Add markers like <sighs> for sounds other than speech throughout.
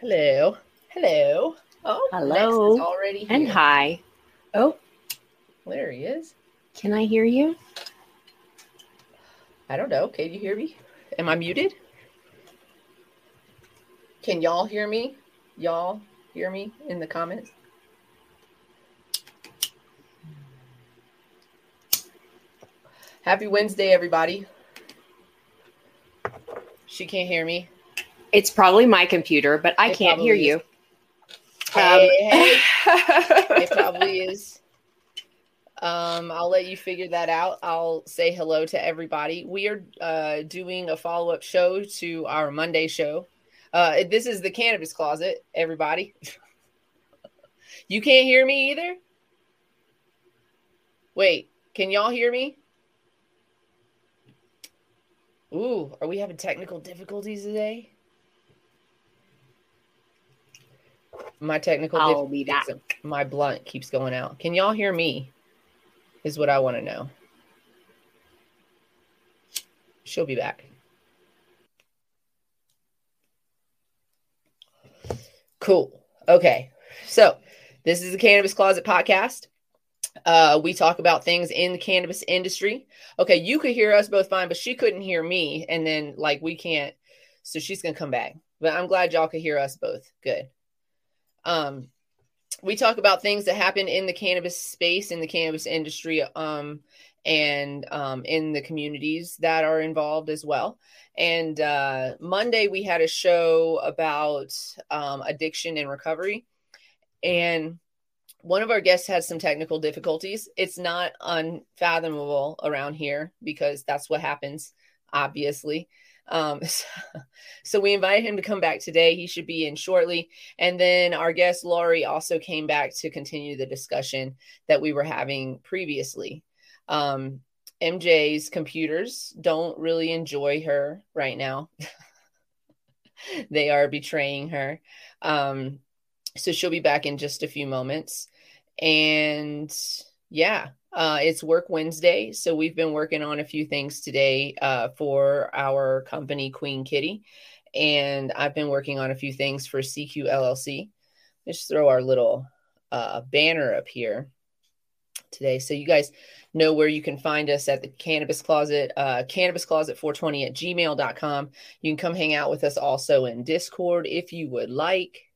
Hello. Hello. Oh, Hello. Already here. And hi. Oh, There he is. can I hear you? I don't know. Can you hear me? Am I muted? Can y'all hear me? Y'all hear me in the comments? Happy Wednesday, everybody. She can't hear me. It's probably my computer, but I It can't hear probably you. is. Hey, hey. Um, <laughs> it probably is. Um, I'll let you figure that out. I'll say hello to everybody. We are uh, doing a follow up show to our Monday show. Uh, this is the cannabis closet, everybody. you can't hear me either? Wait, can y'all hear me? Ooh, are we having technical difficulties today? My technical I'll be difficulties- My blunt keeps going out. Can y'all hear me? Is what I want to know. She'll be back. Cool. Okay. So, this is the Cannabis Closet podcast. Uh, we talk about things in the cannabis industry. Okay, you could hear us both fine, but she couldn't hear me, and then like we can't. So she's gonna come back. But I'm glad y'all could hear us both. Good. Um, we talk about things that happen in the cannabis space, in the cannabis industry, um, and um, in the communities that are involved as well. And uh, Monday we had a show about um, addiction and recovery, and one of our guests had some technical difficulties. It's not unfathomable around here because that's what happens, obviously. Um, <laughs> so, so we invited him to come back today. He should be in shortly. And then our guest, Laurie, also came back to continue the discussion that we were having previously. Um, MJ's computers don't really enjoy her right now. <laughs> they are betraying her. Um, so she'll be back in just a few moments. And yeah, uh, it's Work Wednesday. So we've been working on a few things today uh, for our company, Queen Kitty. And I've been working on a few things for CQ LLC. Just throw our little uh, banner up here today. So you guys know where you can find us at the Cannabis Closet, uh, Cannabis Closet 420 at gmail.com. You can come hang out with us also in Discord if you would like.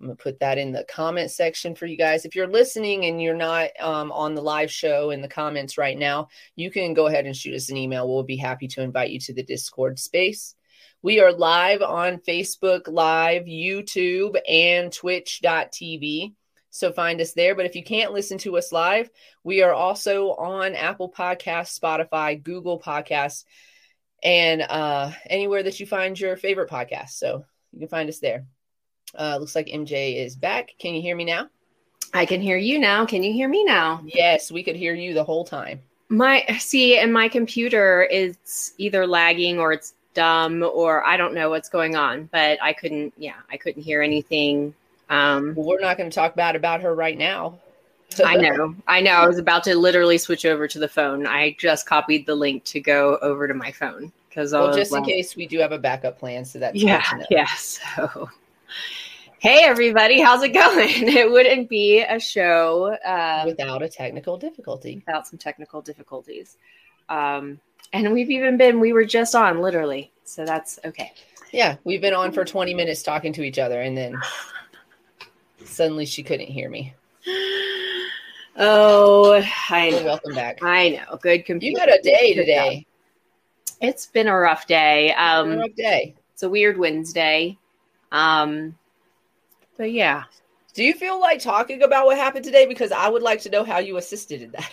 I'm gonna put that in the comment section for you guys. If you're listening and you're not um, on the live show in the comments right now, you can go ahead and shoot us an email. We'll be happy to invite you to the Discord space. We are live on Facebook Live, YouTube, and Twitch.tv. So find us there. But if you can't listen to us live, we are also on Apple Podcasts, Spotify, Google Podcasts, and uh, anywhere that you find your favorite podcast. So you can find us there. Uh, looks like MJ is back. Can you hear me now? I can hear you now. Can you hear me now? Yes, we could hear you the whole time. My see, and my computer is either lagging or it's dumb or I don't know what's going on, but I couldn't, yeah, I couldn't hear anything. Um, Well, we're not going to talk bad about her right now. <laughs> I know, I know. I was about to literally switch over to the phone. I just copied the link to go over to my phone because well, just in case we do have a backup plan, so that's Yeah, yeah. <laughs> So, hey everybody, how's it going? <laughs> It wouldn't be a show um, without a technical difficulty. without some technical difficulties. Um, and we've even been, we were just on literally. So that's okay. Yeah, we've been on for 20 minutes talking to each other, and then suddenly she couldn't hear me. Oh, I Well, welcome back. I know. Good computer. You had a day today. It's been a rough day. A Um, rough day. it's a weird Wednesday. Um, but yeah. Do you feel like talking about what happened today? Because I would like to know how you assisted in that.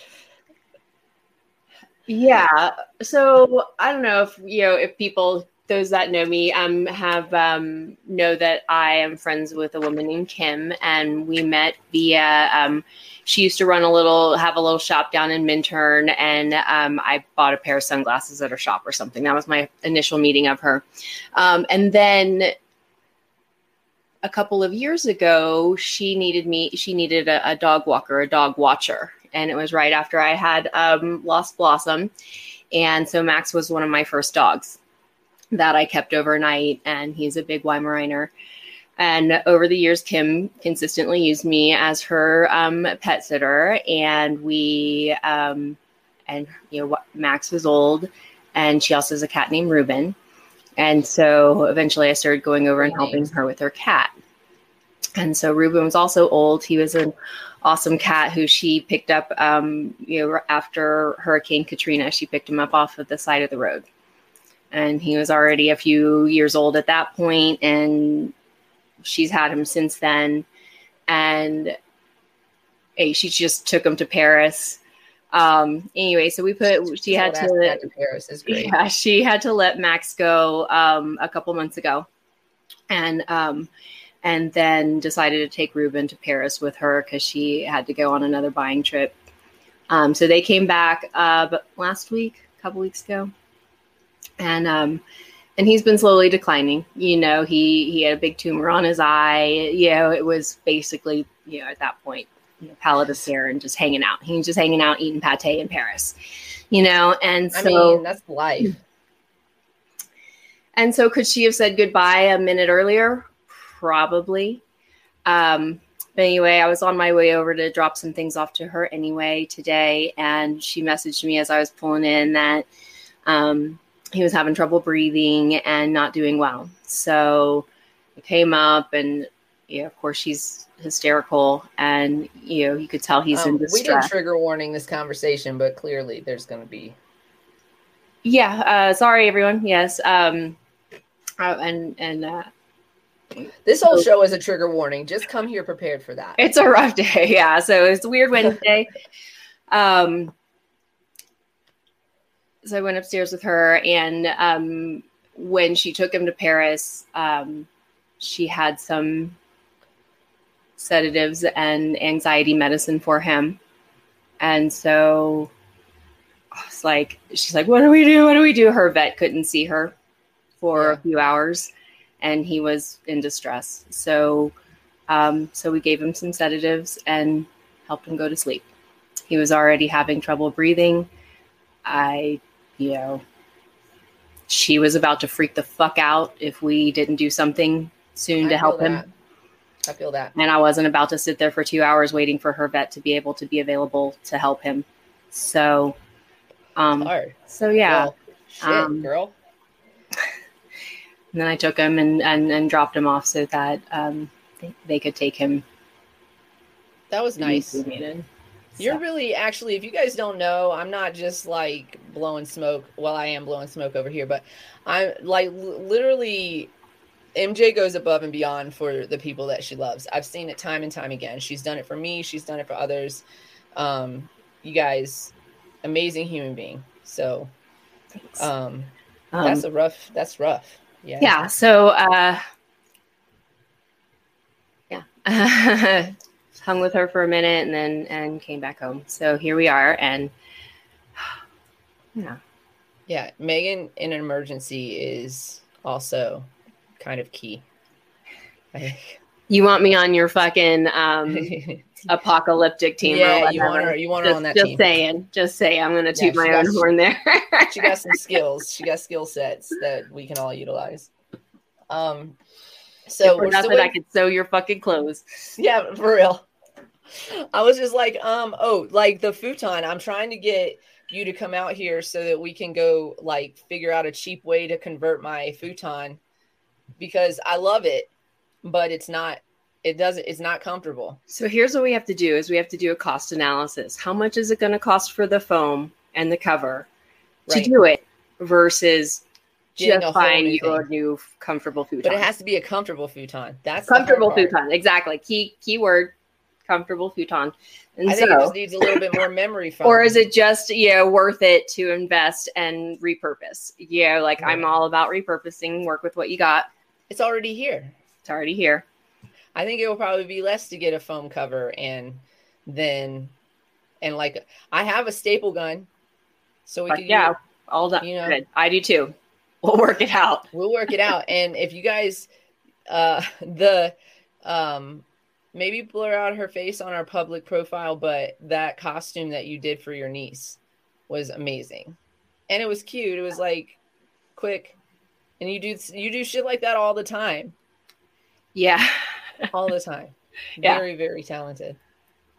Yeah. So I don't know if you know if people those that know me um have um know that I am friends with a woman named Kim and we met via um she used to run a little have a little shop down in Minturn and um I bought a pair of sunglasses at her shop or something. That was my initial meeting of her. Um and then a couple of years ago she needed me she needed a, a dog walker, a dog watcher. And it was right after I had um, lost Blossom, and so Max was one of my first dogs. that I kept overnight, and he's a big Weimaraner. And over the years, Kim consistently used me as her um, pet sitter, and we, um, and you know, Max was old, and she also has a cat named Ruben, and so eventually I started going over and helping her with her cat. And so Ruben was also old. He was an awesome cat who she picked up, um, you know, after Hurricane Katrina. She picked him up off of the side of the road, and he was already a few years old at that point, and she's had him since then. And hey, she just took him to Paris. Um, anyway, so we put she had to, to Paris is great. Yeah, she had to let Max go um, a couple months ago, and um, and then decided to take Ruben to Paris with her because she had to go on another buying trip. Um, so they came back uh, last week, a couple weeks ago, and um, and he's been slowly declining. You know, he he had a big tumor on his eye. You know, it was basically you know at that point, you know, care and just hanging out. He's just hanging out eating pate in Paris. You know, and so I mean, that's life. And so, could she have said goodbye a minute earlier? probably. Um, but anyway, I was on my way over to drop some things off to her anyway today, and she messaged me as I was pulling in that um, he was having trouble breathing and not doing well. So I came up, and yeah, of course she's hysterical, and you know you could tell he's um, in distress. We did trigger warning this conversation, but clearly there's going to be. Yeah, uh, sorry everyone. Yes, um, uh, and and uh, this whole show is a trigger warning. Just come here prepared for that. It's a rough day. <laughs> Yeah. So it's a weird Wednesday. <laughs> um, so I went upstairs with her, and um, when she took him to Paris, um, she had some sedatives and anxiety medicine for him. And so it's like, she's like, what do we do? What do we do? Her vet couldn't see her for yeah. a few hours and he was in distress. So, um, so we gave him some sedatives and helped him go to sleep. He was already having trouble breathing. I, you know, she was about to freak the fuck out if we didn't do something soon I to help that. I feel that. And I wasn't about to sit there for two hours waiting for her vet to be able to be available to help him. So, um, Hard. so yeah, well, shit, um, girl. <laughs> And then I took him and, and, and dropped him off so that um, they, they could take him. That was nice. You're so. really actually, if you guys don't know, I'm not just like blowing smoke. Well, I am blowing smoke over here, but I'm like literally MJ goes above and beyond for the people that she loves. I've seen it time and time again. She's done it for me, she's done it for others. Um, you guys, amazing human being. So, um, um, that's a rough, that's rough. Yeah. Yeah. So, uh, yeah, <laughs> hung with her for a minute and then and came back home. So here we are, and <sighs> yeah, yeah. Megan in an emergency is also kind of key. <laughs> You want me on your fucking um, <laughs> apocalyptic team? Yeah, you want her. You want her just, on that just team. saying, just saying. I'm going to toot yeah, my own horn there. she got some <laughs> skills. She got skill sets that we can all utilize. Um, so we're nothing, I could sew your fucking clothes. Yeah, for real. I was just like, um, oh, like the futon. I'm trying to get you to come out here so that we can go like figure out a cheap way to convert my futon because I love it but it's not it doesn't it's not comfortable. So here's what we have to do is we have to do a cost analysis. How much is it going to cost for the foam and the cover right. to do it versus Getting just buying you a new comfortable futon? But it has to be a comfortable futon. That's comfortable futon exactly. Key keyword comfortable futon. And I think so, it just needs a little bit more memory foam. or is it just you know worth it to invest and repurpose? Yeah like i'm all about repurposing work with what you got it's already here it's already here. I think it will probably be less to get a foam cover and then and like I have a staple gun, so we can yeah, all done. You know, Good. I do too. We'll work it out. We'll work it out. and if you guys, uh, <laughs> the um, maybe blur out her face on our public profile, but that costume that you did for your niece was amazing, and it was cute. It was like quick and you do you do shit like that all the time. Yeah, all the <laughs> time. Yeah. Very very talented.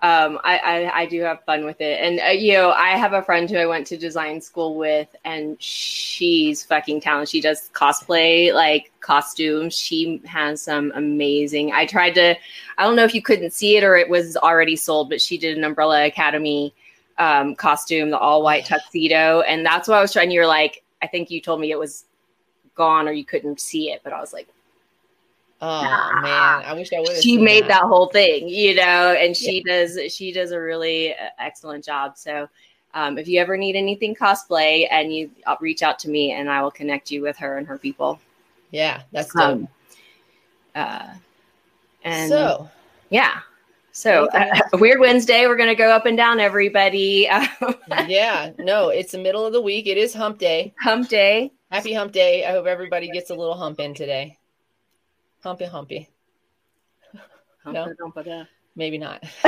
Um, I, I, I do have fun with it, and uh, you know, I have a friend who I went to design school with, and she's fucking talented. She does cosplay, like costumes. She has some amazing. I tried to. I don't know if you couldn't see it or it was already sold, but she did an Umbrella Academy um, costume, the all white tuxedo, and that's what I was trying. You're like, I think you told me it was gone or you couldn't see it, but I was like, Oh nah. man, I wish I would. She made that. that. whole thing, you know, and she yeah. does. She does a really uh, excellent job. So, um, if you ever need anything cosplay, and you I'll reach out to me, and I will connect you with her and her people. Yeah, that's dope. Um, uh, and so, yeah. So, uh, <laughs> Weird Wednesday, we're going to go up and down everybody. <laughs> yeah, no, it's the middle of the week. It is hump day. Hump day. Happy hump day. I hope everybody gets a little hump in today. Humpy humpy. no? Maybe not. <laughs>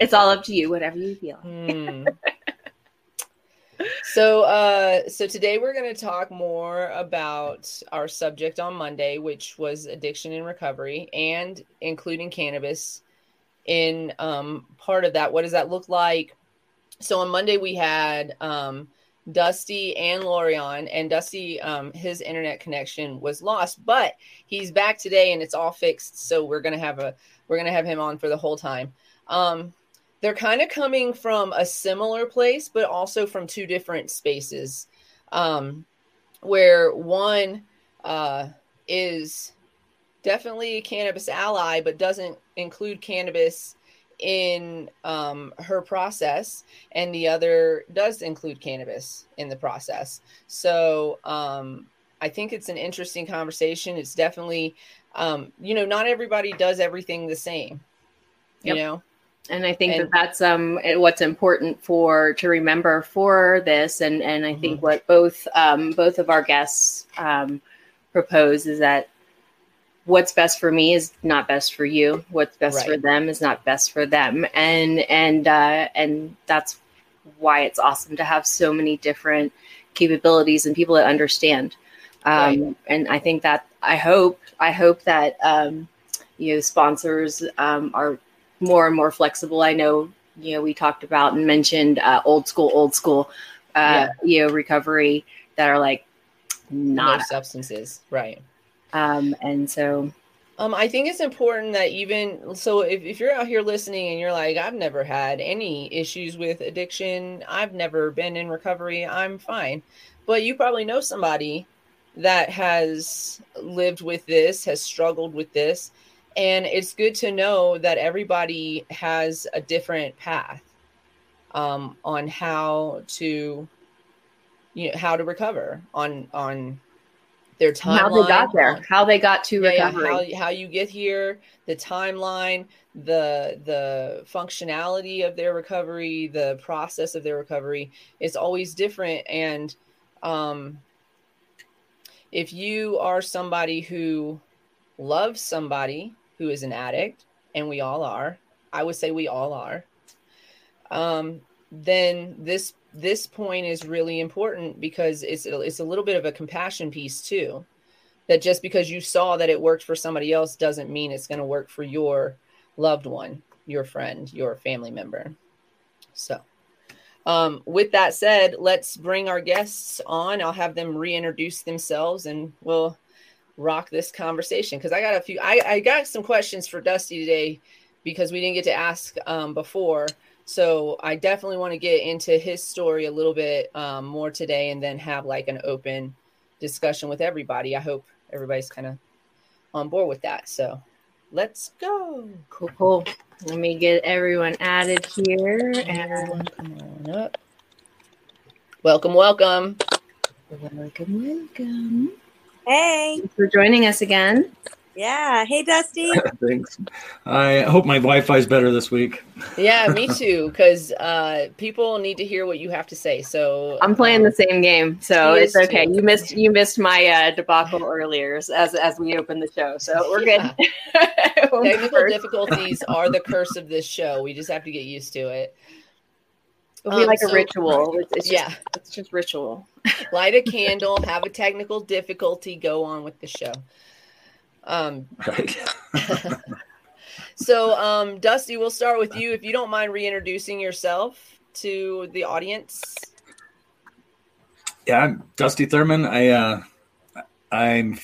it's all up to you, whatever you feel. Hmm. so uh so today we're going to talk more about our subject on Monday, which was addiction and recovery and including cannabis in um part of that. What does that look like? So on Monday we had um Dusty and Lorion, and Dusty, um, his internet connection was lost, but he's back today and it's all fixed. So we're gonna have a we're gonna have him on for the whole time. Um, they're kind of coming from a similar place, but also from two different spaces. Um, where one uh, is definitely a cannabis ally, but doesn't include cannabis in um, her process, and the other does include cannabis in the process. So um, I think it's an interesting conversation. It's definitely, um, you know, not everybody does everything the same, you yep. know. And I think and, that that's um, what's important for to remember for this, and and I mm-hmm. think what both um, both of our guests um, propose is that what's best for me is not best for you what's best right. for them is not best for them and and uh and that's why it's awesome to have so many different capabilities and people that understand um right. and i think that i hope i hope that um you know sponsors um are more and more flexible i know you know we talked about and mentioned uh, old school old school uh yeah. you know recovery that are like not no substances right um, and so um, I think it's important that even so, if, if you're out here listening and you're like, I've never had any issues with addiction, I've never been in recovery, I'm fine. But you probably know somebody that has lived with this, has struggled with this. And it's good to know that everybody has a different path um, on how to, you know, how to recover on on their timeline, how they got there, how they got to yeah, recovery, how, how you get here, the timeline, the the functionality of their recovery, the process of their recovery. It's always different, and um, if you are somebody who loves somebody who is an addict, and we all are, I would say we all are. Um, then this this point is really important because it's it's a little bit of a compassion piece too. That just because you saw that it worked for somebody else doesn't mean it's going to work for your loved one your friend your family member. So um, with that said let's bring our guests on. I'll have them reintroduce themselves and we'll rock this conversation. Because i got a few I, I got some questions for dusty today because we didn't get to ask um, before so I definitely want to get into his story a little bit um, more today and then have like an open discussion with everybody. I hope everybody's kind of on board with that. So let's go. Cool, cool. Let me get everyone added here. And come on up. Welcome, welcome. Welcome, welcome. Hey. Thanks for joining us again. Yeah. Hey, Dusty. <laughs> Thanks. I hope my Wi-Fi is better this week. yeah, me <laughs> too. Because uh, people need to hear what you have to say. So I'm playing um, the same game, so it's okay. Too. You missed you missed my uh, debacle earlier as as we opened the show, so we're yeah. good. <laughs> Technical difficulties are the curse of this show. We just have to get used to it. It'll be Um, like so- a ritual. It's, it's just, Yeah. it's just ritual. Light a candle, have a technical difficulty, go on with the show. Um, <laughs> Right. so, um, Dusty, we'll start with you. If you don't mind reintroducing yourself to the audience. Yeah, I'm Dusty Thurman. I uh, I'm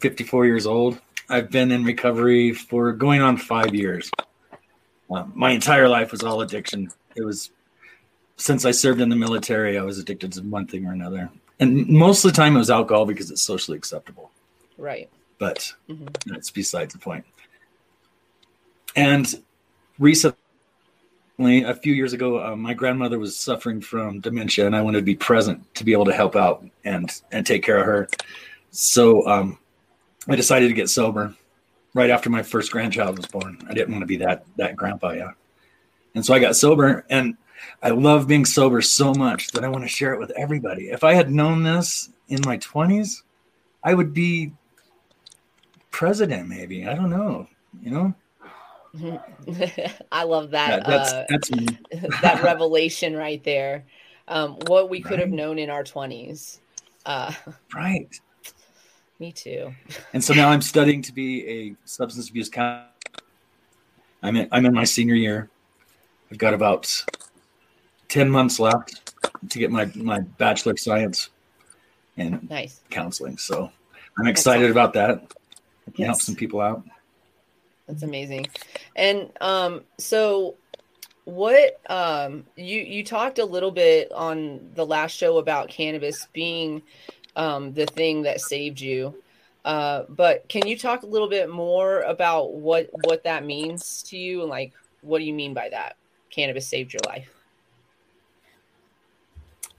54 years old. I've been in recovery for going on five years. Uh, my entire life was all addiction. It was since I served in the military. I was addicted to one thing or another, and most of the time it was alcohol because it's socially acceptable. Right. But Mhm. that's besides the point. And recently, a few years ago, uh, my grandmother was suffering from dementia, and I wanted to be present to be able to help out and and take care of her. So um, I decided to get sober right after my first grandchild was born. I didn't want to be that that grandpa, yeah. And so I got sober, and I love being sober so much that I want to share it with everybody. If I had known this in my twenties, I would be president, maybe. I don't know. You know, <laughs> I love that. That- that's uh, that's <laughs> that revelation right there. Um, what we could have known in our 20s. Uh, right. me too. And so now I'm studying to be a substance abuse counselor. I'm in, I'm in my senior year. I've got about 10 months left to get my, my bachelor of science in Nice. counseling. So I'm excited about that. Can help some people out. That's amazing. And um, so what um you you talked a little bit on the last show about cannabis being um the thing that saved you. Uh, but can you talk a little bit more about what what that means to you and like what do you mean by that? Cannabis saved your life.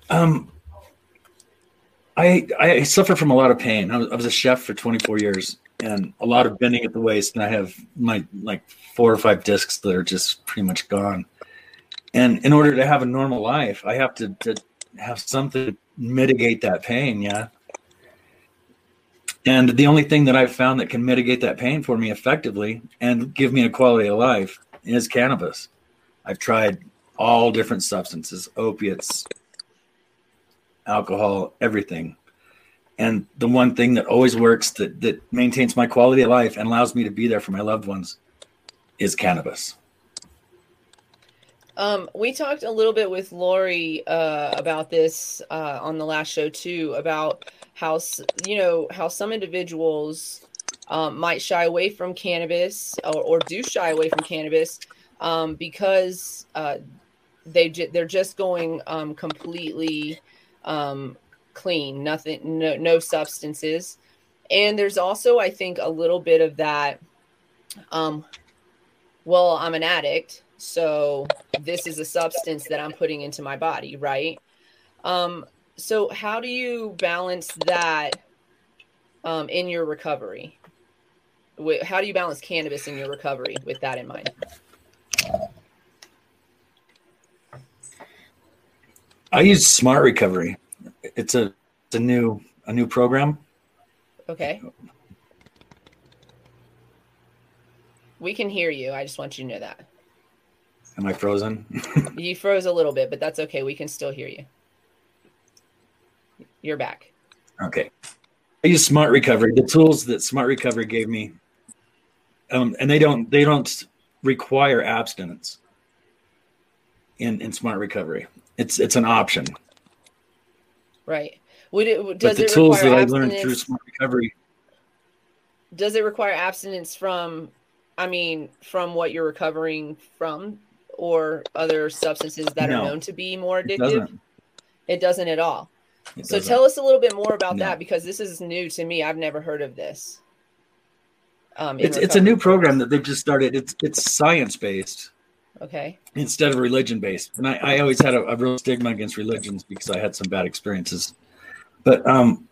Um, I I suffered from a lot of pain. I was, I was a chef for 24 years and a lot of bending at the waist, and I have my like four or five discs that are just pretty much gone. And in order to have a normal life, I have to, to have something to mitigate that pain. Yeah. And the only thing that I've found that can mitigate that pain for me effectively and give me a quality of life is cannabis. I've tried all different substances, opiates, alcohol, everything. And the one thing that always works that that maintains my quality of life and allows me to be there for my loved ones is cannabis. Um, we talked a little bit with Laurie uh, about this uh, on the last show too, about how you know how some individuals um, might shy away from cannabis or, or do shy away from cannabis um, because uh, they they're just going um, completely um, clean, nothing, no, no substances, and there's also I think a little bit of that. Um, well, I'm an addict, so this is a substance that I'm putting into my body, right? Um, so how do you balance that um, in your recovery? How do you balance cannabis in your recovery with that in mind? I use Smart Recovery. It's a it's a new a new program. Okay. We can hear you. I just want you to know that. Am I frozen? <laughs> You froze a little bit, but that's okay. We can still hear you. You're back. Okay. I use Smart Recovery. The tools that Smart Recovery gave me, um, and they don't they don't require abstinence in in Smart Recovery. It's it's an option. Right. Would it But the it tools that I learned through? Smart Recovery, does it require abstinence from i mean from what you're recovering from or other substances that No, are known to be more it addictive doesn't. it doesn't at all It so doesn't. tell us a little bit more about No. that because this is new to me i've never heard of this um it's it's a new program that they've just started. It's it's science based okay instead of religion based. And I, I always had a, a real stigma against religions because I had some bad experiences. But um,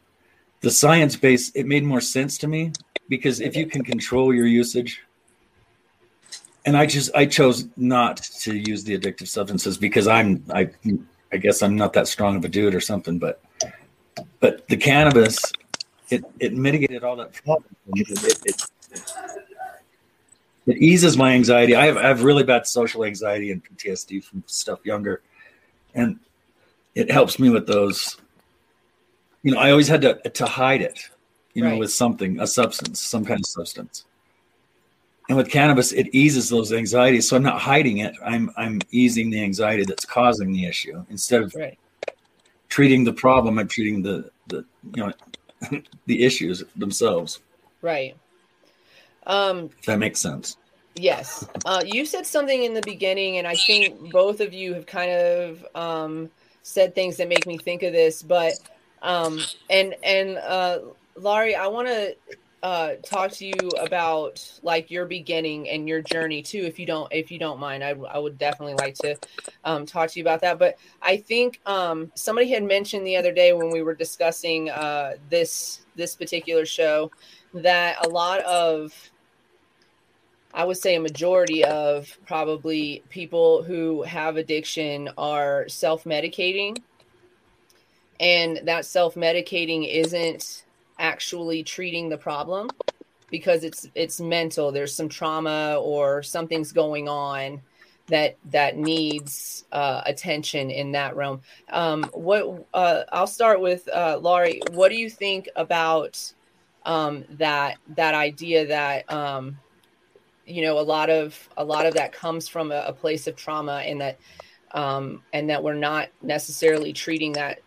the science based it made more sense to me because if you can control your usage, and I just I chose not to use the addictive substances because I'm I I guess I'm not that strong of a dude or something. But but the cannabis it it mitigated all that problem. It, it, it, it eases my anxiety. I have I have really bad social anxiety and PTSD from stuff younger, and it helps me with those. You know, I always had to to hide it, you know, with something, a substance, some kind of substance. And with cannabis, it eases those anxieties. So I'm not hiding it. I'm I'm easing the anxiety that's causing the issue instead of Right. treating the problem. I'm treating the the you know <laughs> the issues themselves. Right. Um, that makes sense. Yes. Uh, you said something in the beginning, and I think both of you have kind of um, said things that make me think of this. But um, and and uh, Laurie, I want to uh, talk to you about like your beginning and your journey too, if you don't if you don't mind. I, I would definitely like to um, talk to you about that. But I think um, somebody had mentioned the other day when we were discussing uh, this this particular show that a lot of I would say a majority of probably people who have addiction are self medicating. And that self medicating isn't actually treating the problem because it's it's mental. There's some trauma or something's going on that that needs uh, attention in that realm. Um, what uh, I'll start with uh, Laurie. What do you think about um, that that idea that um, you know a lot of a lot of that comes from a, a place of trauma and that um, and that we're not necessarily treating that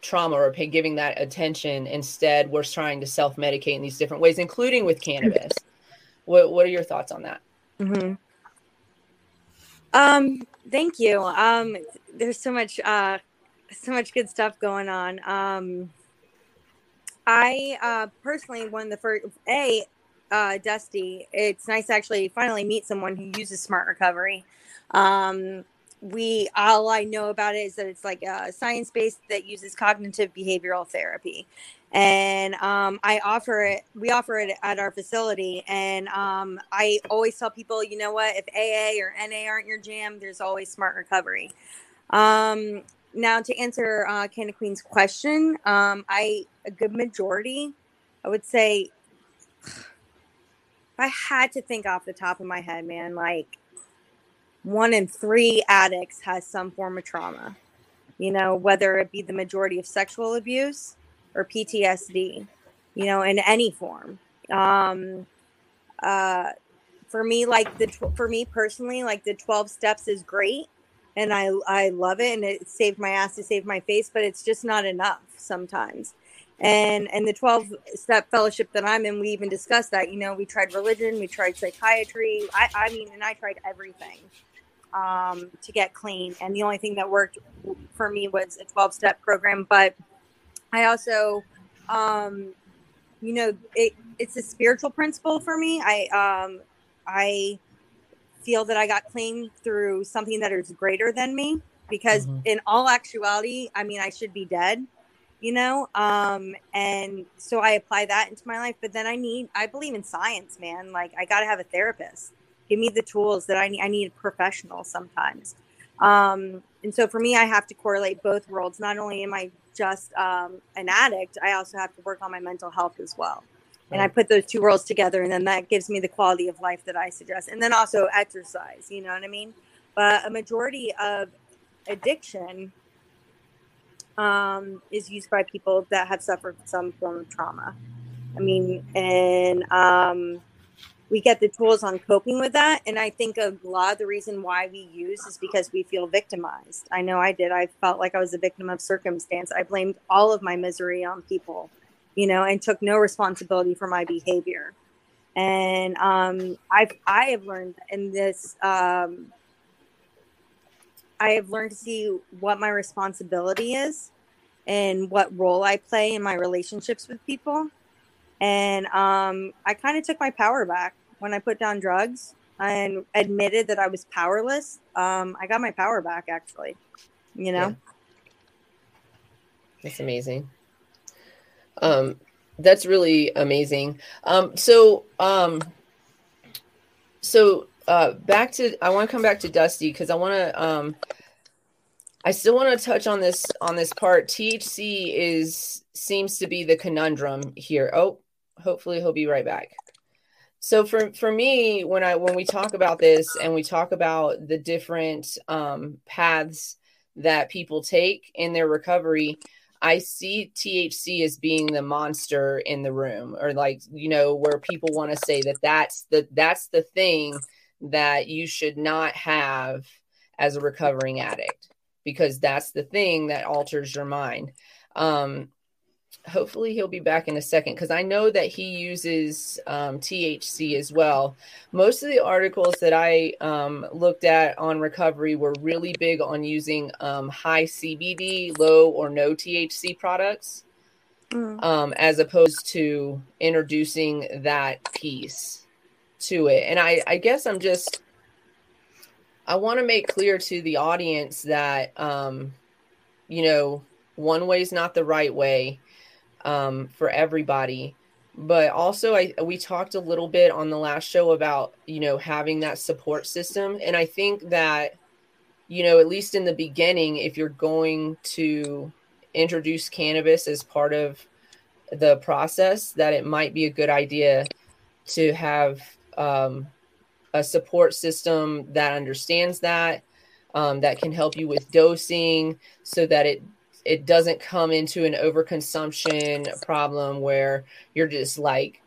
trauma or pay, giving that attention instead we're trying to self-medicate in these different ways including with cannabis what, what are your thoughts on that hmm Um, thank you. Um, there's so much, uh, so much good stuff going on. Um, I uh, personally one of the first a uh, Dusty. It's nice to actually finally meet someone who uses Smart Recovery. Um, we all I know about it is that it's like a science based that uses cognitive behavioral therapy, and um, I offer it. We offer it at our facility, and um, I always tell people, you know what? If AA or NA aren't your jam, there's always Smart Recovery. Um, now, to answer uh, Candy Queen's question, um, I a good majority, I would say, I had to think off the top of my head, man, like one in three addicts has some form of trauma. You know, whether it be the majority of sexual abuse or PTSD, you know, in any form. Um, uh, for me, like the for me personally, like the twelve steps is great, and I I love it, and it saved my ass to save my face, but it's just not enough sometimes. And and the twelve step fellowship that I'm in, we even discussed that. You know, we tried religion, we tried psychiatry. I I mean, and I tried everything um, to get clean, and the only thing that worked for me was a twelve step program. But I also, um, you know, it it's a spiritual principle for me. I um, I feel that I got clean through something that is greater than me because Mhm. in all actuality, I mean, I should be dead, you know? Um, and so I apply that into my life, but then I need, I believe in science, man. Like I got to have a therapist. Give me the tools that I need. I need a professional sometimes. Um, and so for me, I have to correlate both worlds. Not only am I just um, an addict, I also have to work on my mental health as well. And I put those two worlds together, and then that gives me the quality of life that I suggest. And then also exercise, you know what I mean? But a majority of addiction um, is used by people that have suffered some form of trauma. I mean, and um, we get the tools on coping with that. And I think a lot of the reason why we use is because we feel victimized. I know I did. I felt like I was a victim of circumstance. I blamed all of my misery on people, you know, and took no responsibility for my behavior. And um, I've I have learned in this. Um, I have learned to see what my responsibility is and what role I play in my relationships with people. And um, I kind of took my power back when I put down drugs and admitted that I was powerless. Um, I got my power back, actually. You know? Yeah. That's amazing. Um, that's really amazing. Um, so, um, so uh, back to I want to come back to Dusty because I want to. Um, I still want to touch on this on this part. THC is seems to be the conundrum here. Oh, hopefully he'll be right back. So for for me, when I when we talk about this and we talk about the different um, paths that people take in their recovery, I see THC as being the monster in the room, or like you know where people want to say that that's the that's the thing that you should not have as a recovering addict because that's the thing that alters your mind. Um, hopefully he'll be back in a second because I know that he uses um, THC as well. Most of the articles that I um, looked at on recovery were really big on using um, high CBD, low or no THC products, mm. Um, as opposed to introducing that piece to it. And I, I guess I'm just, I want to make clear to the audience that, um, you know, one way is not the right way um, for everybody. But also, I we talked a little bit on the last show about you know having that support system, and I think that you know at least in the beginning, if you're going to introduce cannabis as part of the process, that it might be a good idea to have um, a support system that understands that, um, that can help you with dosing, so that it it doesn't come into an overconsumption problem where you're just like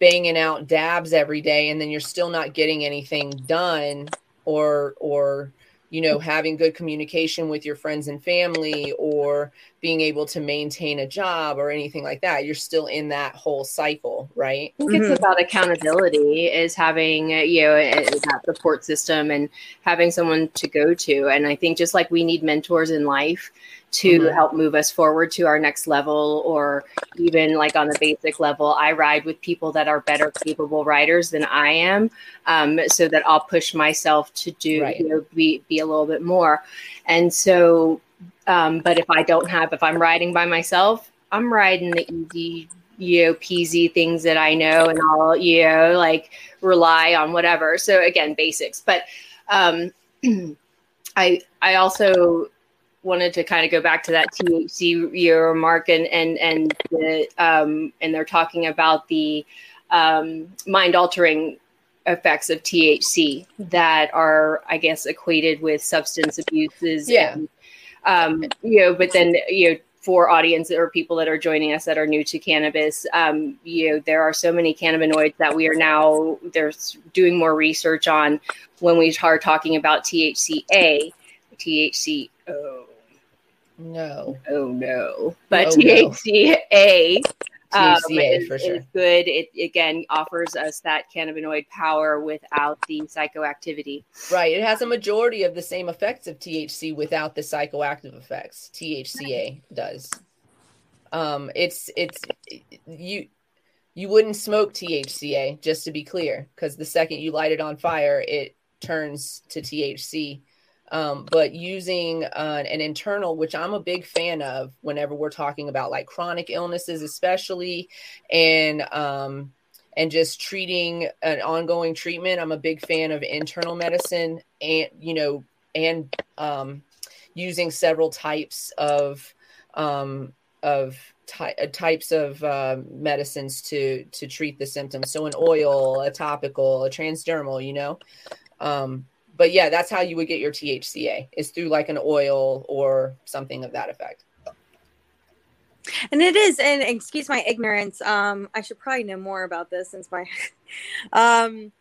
banging out dabs every day and then you're still not getting anything done or or you know having good communication with your friends and family or being able to maintain a job or anything like that you're still in that whole cycle right i think mm-hmm. it's about accountability is having you know that support system and having someone to go to and i think just like we need mentors in life to mm-hmm. help move us forward to our next level or even like on the basic level i ride with people that are better capable riders than i am um, so that i'll push myself to do right. you know be, be a little bit more and so um, but if i don't have if i'm riding by myself i'm riding the easy you know peasy things that i know and i'll you know like rely on whatever so again basics but um <clears throat> i i also wanted to kind of go back to that THC year mark and and and the um, and they're talking about the um, mind altering effects of THC that are, I guess, equated with substance abuses. Yeah. And, um, you know, but then you know, for audience or people that are joining us that are new to cannabis, um, you know, there are so many cannabinoids that we are now there's doing more research on when we are talking about THCA, THC. No. Oh no. But oh, THCA, no. um, is, for sure. is good. It again offers us that cannabinoid power without the psychoactivity. Right. It has a majority of the same effects of THC without the psychoactive effects. THCA does. Um, it's it's you you wouldn't smoke THCA just to be clear, because the second you light it on fire, it turns to THC um, but using uh, an internal, which I'm a big fan of whenever we're talking about like chronic illnesses, especially, and um, and just treating an ongoing treatment. I'm a big fan of internal medicine, and you know, and um, using several types of um, of ty- uh, types of uh, medicines to to treat the symptoms. So an oil, a topical, a transdermal, you know. Um, but yeah, that's how you would get your THCA is through like an oil or something of that effect. And it is, and excuse my ignorance. Um, I should probably know more about this since my, <laughs> um,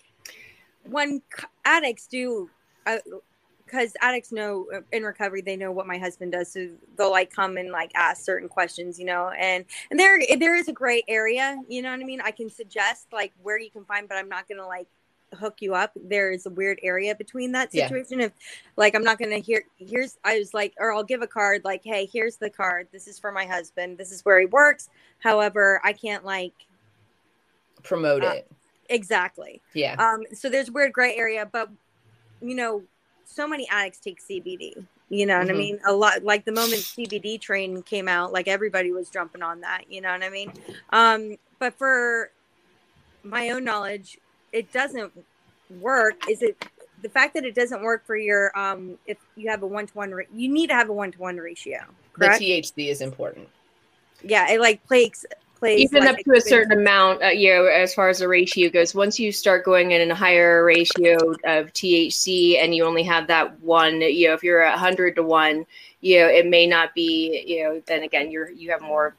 when addicts do, because uh, addicts know in recovery they know what my husband does, so they'll like come and like ask certain questions, you know, and and there there is a gray area, you know what I mean. I can suggest like where you can find, but I'm not gonna like hook you up there's a weird area between that situation. Yeah. if like i'm not gonna hear here's i was like or i'll give a card like hey here's the card. This is for my husband. This is where he works. However i can't like promote uh, it. exactly. Yeah. Um so there's weird gray area but you know so many addicts take cbd you know what mm-hmm. i mean? A lot like the moment cbd train came out like everybody was jumping on that you know what i mean? Um but for my own knowledge it doesn't work is it the fact that it doesn't work for your um if you have a one-to-one re- you need to have a one-to-one ratio correct? the thc is important yeah it like plays place. even like, up to a certain amount, uh, you know, as far as the ratio goes. Once you start going in a higher ratio of THC, and you only have that one, you know, if you're a hundred to one, you know, it may not be, you know, then again, you're you have more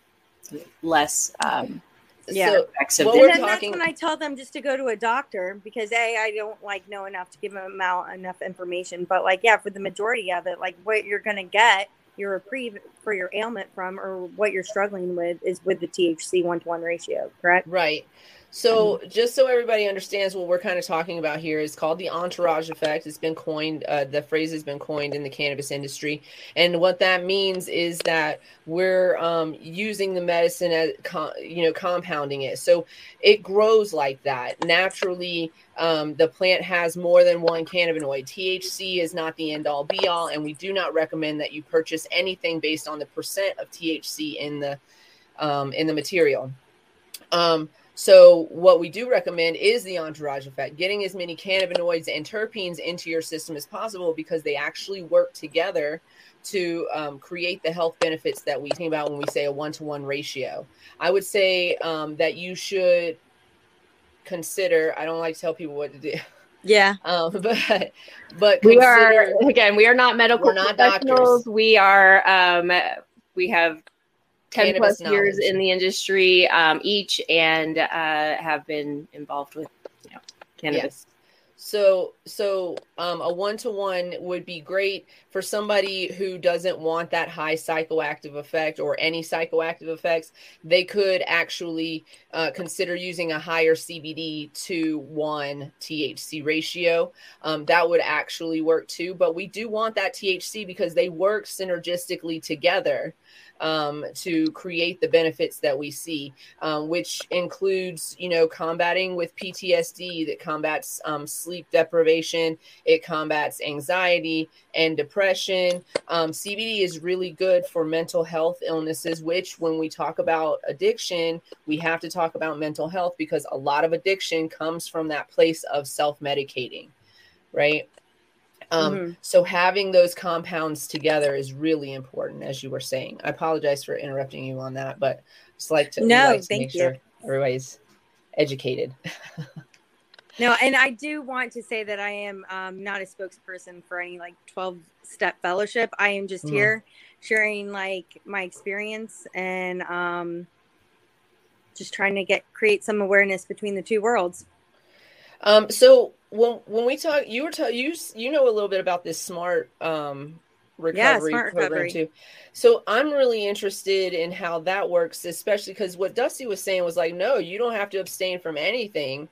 less um, Yeah. So effects Well, And we're then talking- that's when I tell them just to go to a doctor because a I don't like know enough to give them out enough information. But like yeah, for the majority of it, like what you're gonna get your reprieve for your ailment from or what you're struggling with is with the THC one to one ratio, correct? Right. So, just so everybody understands what we're kind of talking about here, is called the entourage effect. It's been coined, uh, the phrase has been coined in the cannabis industry. And what that means is that we're um, using the medicine as, you know, compounding it. So it grows like that. Naturally, um, the plant has more than one cannabinoid. THC is not the end all be all. And we do not recommend that you purchase anything based on the percent of THC in the, um, in the material. Um, so what we do recommend is the entourage effect, getting as many cannabinoids and terpenes into your system as possible because they actually work together to um, create the health benefits that we think about when we say a one-to-one ratio. I would say um, that you should consider. I don't like to tell people what to do, Yeah. <laughs> um, but but we are again we are not medical We're not professionals doctors. we are um we have 10 Cannabis plus years knowledge. in the industry um each and uh have been involved with you know cannabis Yes. So so um, a one to one would be great for somebody who doesn't want that high psychoactive effect or any psychoactive effects. They could actually uh, consider using a higher CBD to one THC ratio. Um, that would actually work too. But we do want that THC because they work synergistically together um, to create the benefits that we see um, which includes, you know, combating with PTSD that combats um, sleep deprivation, it combats anxiety and depression. Um, CBD is really good for mental health illnesses, which, when we talk about addiction, we have to talk about mental health because a lot of addiction comes from that place of self medicating, right? Um, Mhm. So having those compounds together is really important, as you were saying. I apologize for interrupting you on that, but just like to, No, like to thank make you. sure everybody's educated. <laughs> No, and I do want to say that I am um, not a spokesperson for any like 12 step fellowship. I am just Mhm. here sharing like my experience and um, just trying to get create some awareness between the two worlds. Um, so when when we talk, you were ta- you you know a little bit about this smart um recovery Smart program Recovery. too. So I'm really interested in how that works, especially because what Dusty was saying was like, no, you don't have to abstain from anything.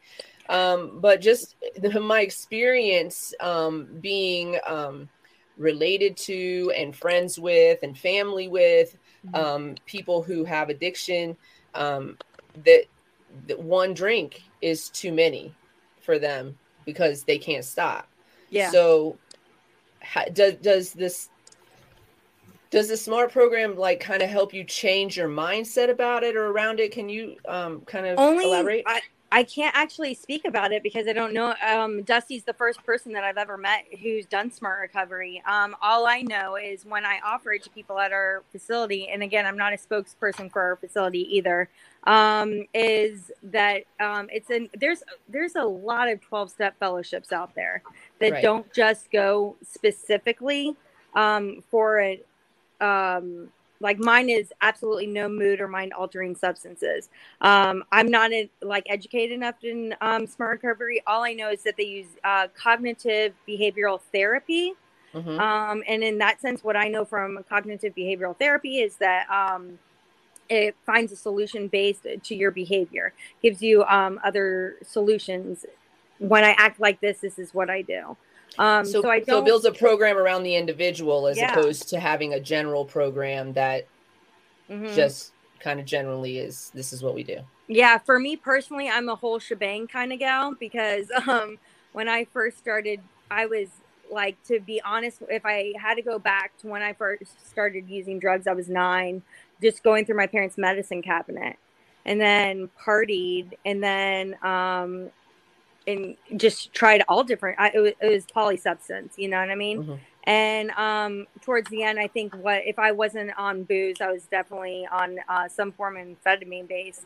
Um, but just the, my experience um, being um, related to and friends with and family with Mhm. um, people who have addiction, um, that, that one drink is too many for them because they can't stop. Yeah. So, how, does does this does the smart program like kind of help you change your mindset about it or around it? Can you um kind of Only elaborate? I, I can't actually speak about it because I don't know. Um, Dusty's the first person that I've ever met who's done smart recovery. Um, all I know is when I offer it to people at our facility, and again, I'm not a spokesperson for our facility either. Um, is that um, it's an there's there's a lot of 12 step fellowships out there that Right. don't just go specifically um, for it. Um, like mine is absolutely no mood or mind altering substances. Um, I'm not uh, like educated enough in um, smart recovery. All I know is that they use uh, cognitive behavioral therapy. Mhm. Um, and in that sense, what I know from cognitive behavioral therapy is that um, it finds a solution based to your behavior, gives you um, other solutions. When I act like this, this is what I do. Um, so, so, I so it builds a program around the individual as Yeah. opposed to having a general program that Mhm. just kind of generally is this is what we do. Yeah, for me personally, I'm a whole shebang kind of gal because <laughs> um, when I first started, I was like, to be honest, if I had to go back to when I first started using drugs, I was nine, just going through my parents' medicine cabinet, and then partied, and then um, and just tried all different. I, it, was, it was polysubstance, you know what I mean? Mhm. And um, towards the end, I think what if I wasn't on booze, I was definitely on uh, some form of amphetamine base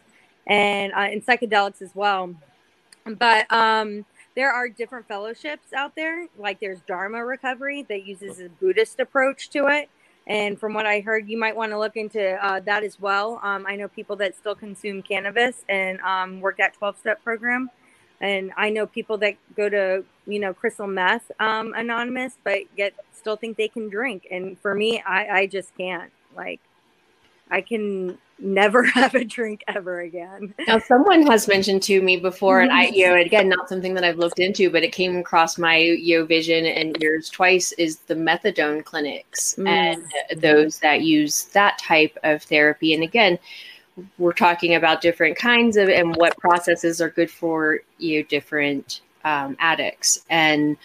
and uh, and psychedelics as well. But um, there are different fellowships out there. Like there's Dharma Recovery that uses a Buddhist approach to it. And from what I heard, you might want to look into uh, that as well. Um, I know people that still consume cannabis and um, work that 12 step program. And I know people that go to, you know, crystal meth um, anonymous, but yet still think they can drink. And for me, I, I just can't. Like, I can never <laughs> have a drink ever again. Now, someone has mentioned to me before, and I, <laughs> you know, again, not something that I've looked into, but it came across my you know, vision and ears twice is the methadone clinics mm. and those that use that type of therapy. And again, we're talking about different kinds of and what processes are good for you know, different um, addicts. And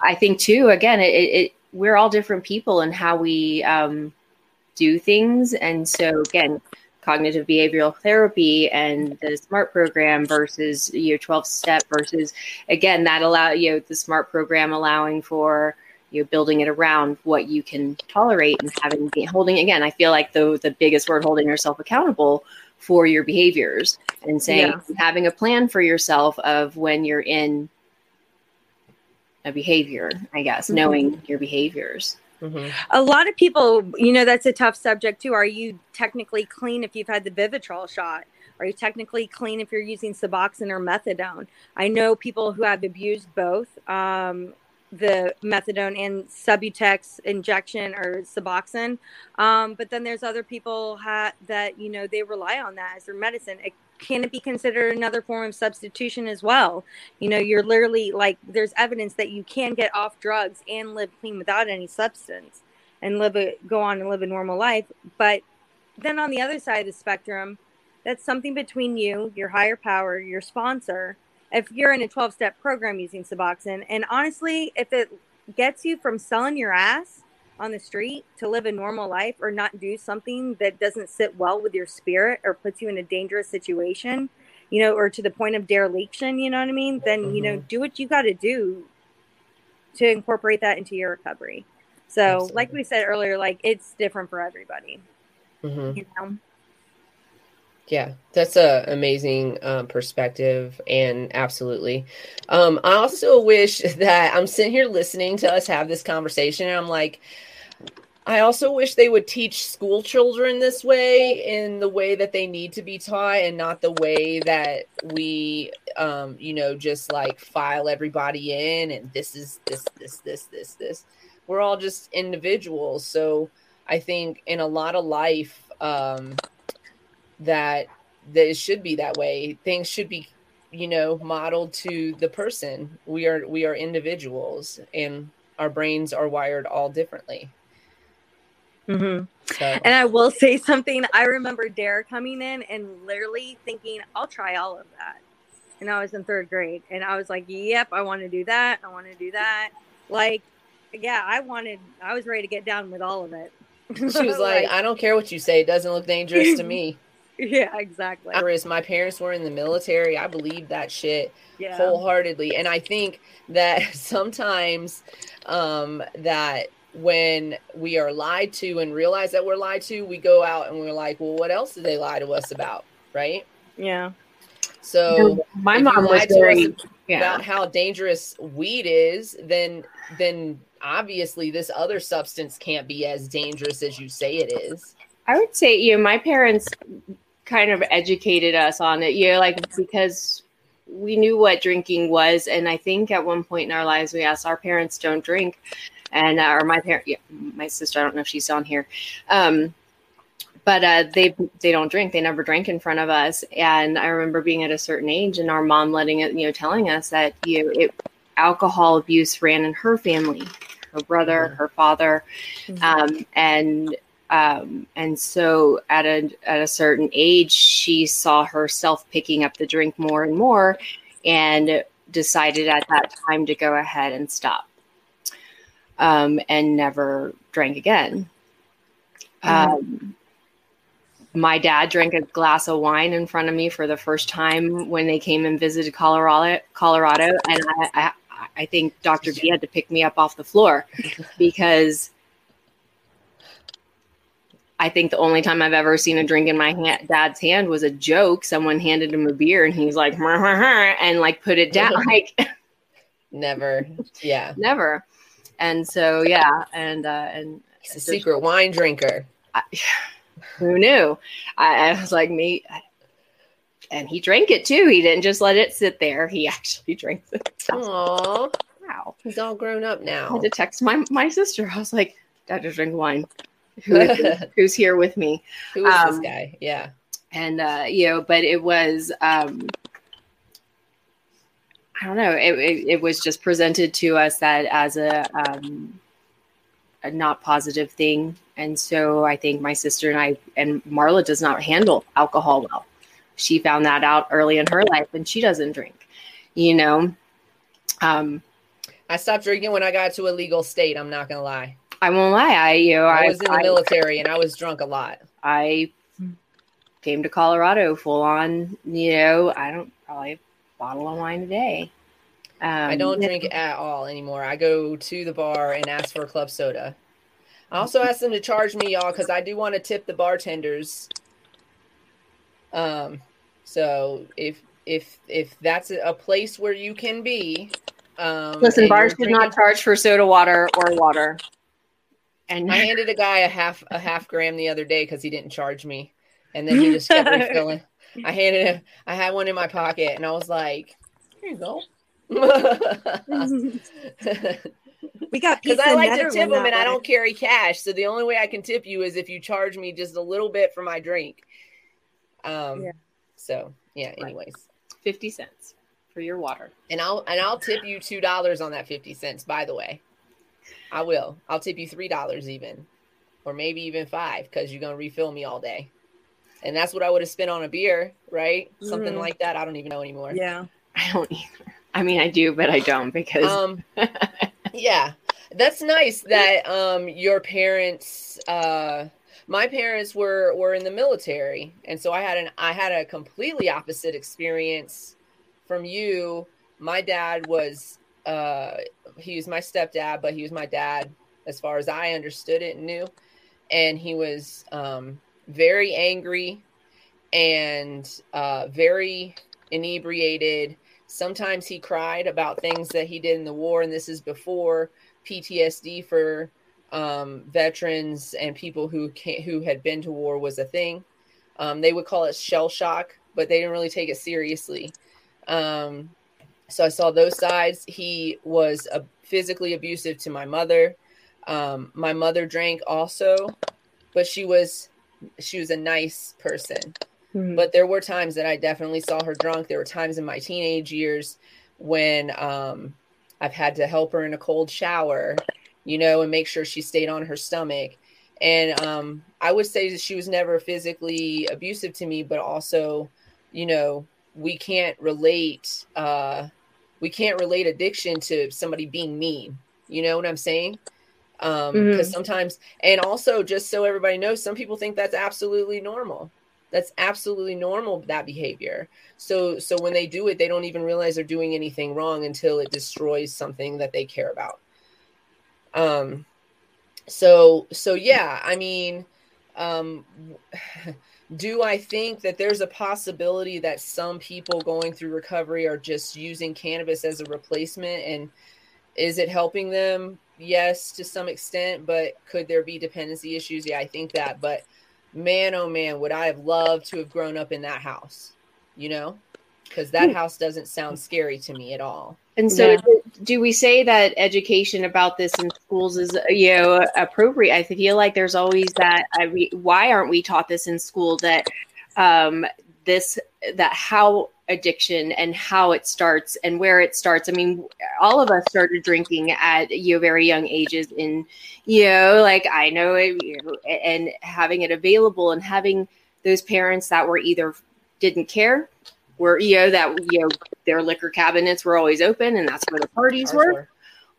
I think too, again, it, it we're all different people and how we um, do things. And so again, cognitive behavioral therapy and the smart program versus you know 12 step versus again that allow you know the smart program allowing for you know building it around what you can tolerate and having holding again i feel like the the biggest word holding yourself accountable for your behaviors and saying yeah. having a plan for yourself of when you're in a behavior i guess mm-hmm. knowing your behaviors Mm-hmm. A lot of people, you know, that's a tough subject too. Are you technically clean if you've had the Vivitrol shot? Are you technically clean if you're using Suboxone or methadone? I know people who have abused both um, the methadone and Subutex injection or Suboxone, um, but then there's other people ha- that you know they rely on that as their medicine. It can it be considered another form of substitution as well? You know, you're literally like, there's evidence that you can get off drugs and live clean without any substance and live a, go on and live a normal life. But then on the other side of the spectrum, that's something between you, your higher power, your sponsor. If you're in a 12 step program using Suboxone, and honestly, if it gets you from selling your ass on the street to live a normal life or not do something that doesn't sit well with your spirit or puts you in a dangerous situation, you know, or to the point of dereliction, you know what I mean? Then, mm-hmm. you know, mm-hmm. do what you got to do to incorporate that into your recovery. So, Absolutely. like we said earlier, like it's different for everybody. Mm-hmm. You know? Yeah, that's a amazing um, perspective, and absolutely. Um, I also wish <laughs> that I'm sitting here listening to us have this conversation, and I'm like, I also wish they would teach school children this way in the way that they need to be taught and not the way that we um you know just like file everybody in and this is this this this this this. We're all just individuals. So I think in a lot of life um that that it should be that way. Things should be you know modeled to the person. We are we are individuals and our brains are wired all differently Mm-hmm. So. And I will say something. I remember Dare coming in and literally thinking, I'll try all of that. And I was in third grade. And I was like, yep, I want to do that. I want to do that. Like, yeah, I wanted, I was ready to get down with all of it. <laughs> She was like, like I don't care what you say. It doesn't look dangerous to <laughs> me. yeah, exactly. Whereas my parents were in the military, I believe that shit yeah. wholeheartedly. And I think that <laughs> sometimes um, that when we are lied to and realize that we're lied to, we go out and we're like, well, what else did they lie to us about? Right. Yeah. So my mom was very yeah. about how dangerous weed is, then then obviously this other substance can't be as dangerous as you say it is. I would say, you know, my parents kind of educated us on it, you know, like because we knew what drinking was. And I think at one point in our lives, we asked our parents don't drink and uh, or my parent, yeah, my sister. I don't know if she's on here, um, but uh, they they don't drink. They never drank in front of us. And I remember being at a certain age, and our mom letting it, you know, telling us that you know, it, alcohol abuse ran in her family, her brother, mm-hmm. her father, mm-hmm. um, and um, and so at a at a certain age, she saw herself picking up the drink more and more, and decided at that time to go ahead and stop um, and never drank again. Mm-hmm. Um, my dad drank a glass of wine in front of me for the first time when they came and visited Colorado, Colorado, and I, I, I think Dr. B had to pick me up off the floor <laughs> because I think the only time I've ever seen a drink in my ha- dad's hand was a joke. Someone handed him a beer and he's like, and like put it down. <laughs> Like, <laughs> never. Yeah. never. And so, yeah. And, uh, and He's a secret wine drinker. I, <sighs> who knew? I, I was like, me. And he drank it too. He didn't just let it sit there. He actually <laughs> drank it. Aw. Wow. He's all grown up now. I had to text my, my sister. I was like, Dad just drink wine. Who <laughs> who's here with me? Who is this Um, guy? Yeah. and uh you know but it was um i don't know it, it, it was just presented to us that as a um a not positive thing and so i think my sister and i and marla does not handle alcohol well she found that out early in her life and she doesn't drink you know um I stopped drinking when I got to a legal state. I'm not gonna lie. i won't lie i you know I i was in the I- military and I was drunk a lot. I came to Colorado full on, you know, I don't probably bottle of wine a day. Um, I don't drink at all anymore. I go to the bar and ask for a club soda. I also ask them to charge me, y'all, because I do want to tip the bartenders. Um, so if if if that's a place where you can be, um, Listen, bars should not charge for soda water or water. And I <laughs> handed a guy a half a half gram the other day because he didn't charge me, and then he just kept refilling. <laughs> I handed him. I had one in my pocket, and I was like, "Here you go." <laughs> we got Because I like to tip them, that and I don't carry cash, so the only way I can tip you is if you charge me just a little bit for my drink. Um. Yeah. So yeah. Anyways, 50 cents for your water. and I'll and I'll tip you two dollars on that fifty cents. By the way, I will. I'll tip you three dollars even, or maybe even five because you're gonna refill me all day. And that's what I would have spent on a beer, right? Something Mhm. like that. I don't even know anymore. Yeah. I don't either. I mean, I do, but I don't because Um, yeah, that's nice that um your parents, uh, my parents were were in the military, and so I had an I had a completely opposite experience from you. My dad was uh he was my stepdad, but he was my dad as far as I understood it and knew, and he was um very angry and uh very inebriated. Sometimes he cried about things that he did in the war and this is before ptsd for um, veterans and people who can who had been to war was a thing. Um, they would call it shell shock but they didn't really take it seriously. Um, so i saw those sides. He was uh, physically abusive to my mother. Um, my mother drank also but she was she was a nice person Mhm. but there were times that I definitely saw her drunk. There were times in my teenage years when um, I've had to help her in a cold shower, you know, and make sure she stayed on her stomach. And um, I would say that she was never physically abusive to me, but also, you know, we can't relate. Uh, we can't relate addiction to somebody being mean. You know what I'm saying? Um, because sometimes, and also, just so everybody knows, some people think that's absolutely normal. That's absolutely normal that behavior. So so when they do it they don't even realize they're doing anything wrong until it destroys something that they care about. Um so so yeah i mean um <sighs> do i think that there's a possibility that some people going through recovery are just using cannabis as a replacement and is it helping them yes to some extent but could there be dependency issues yeah i think that but man oh man would i have loved to have grown up in that house you know because that house doesn't sound scary to me at all And so, Yeah. do- do we say that education about this in schools is you know appropriate? I feel like there's always that. I re, why aren't we taught this in school that um, this that how addiction and how it starts and where it starts? I mean, all of us started drinking at you know very young ages, in you know, like I know, it, you know, and having it available and having those parents that were either didn't care were you know that you know their liquor cabinets were always open and that's where the parties were were.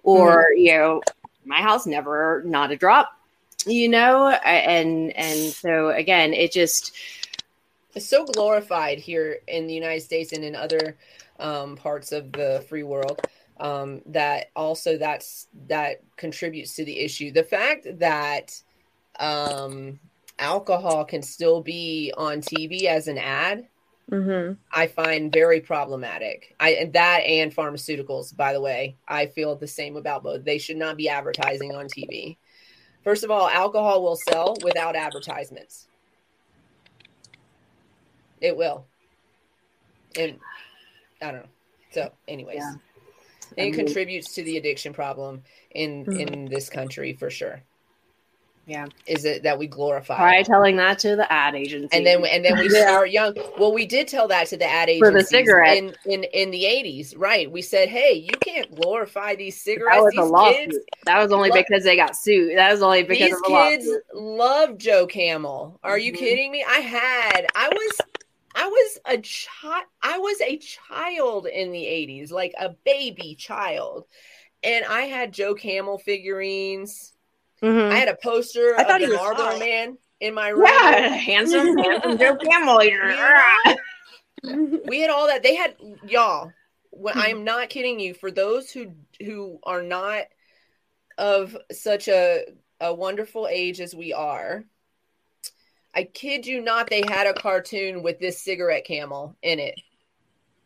or mm-hmm. you know my house never not a drop you know and and so again it just it's so glorified here in the united states and in other um, parts of the free world um, that also that's that contributes to the issue. The fact that um, alcohol can still be on TV as an ad, Mm-hmm. I find very problematic. I and that and pharmaceuticals, by the way, I feel the same about both. They should not be advertising on TV. First of all, alcohol will sell without advertisements. It will. And I don't know. So, anyways, Yeah. it I mean- contributes to the addiction problem in Mhm. in this country for sure. Yeah. Is it that we glorify? Try telling that to the ad agency. and then and then we <laughs> Yeah. start young. Well, we did tell that to the ad agency For the agencies cigarette. in in in the eighties, right? We said, hey, you can't glorify these cigarettes. that was a lawsuit. kids, that was only lo- because they got sued. That was only because these of kids lawsuit. love Joe Camel. Are you Mhm. kidding me? I had, I was, I was a child. I was a child in the eighties, like a baby child, and I had Joe Camel figurines. Mm-hmm. I had a poster I thought of he the was Marlboro hot. Man in my room. Yeah, handsome, handsome Joe <laughs> Camel. <laughs> we had all that they had y'all when Hmm. i'm not kidding you for those who who are not of such a a wonderful age as we are i kid you not they had a cartoon with this cigarette camel in it.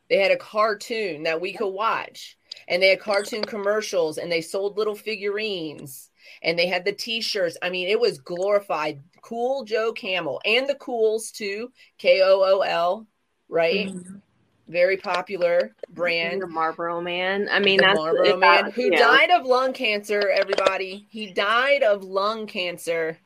They had a cartoon that we could watch. And they had cartoon commercials and they sold little figurines and they had the t-shirts. I mean it was glorified. Cool joe camel and the Kools too. K-o-o-l right? Mm-hmm. very popular brand. The Marlboro Man. I mean, the that's Marlboro man who know. died of lung cancer everybody. He died of lung cancer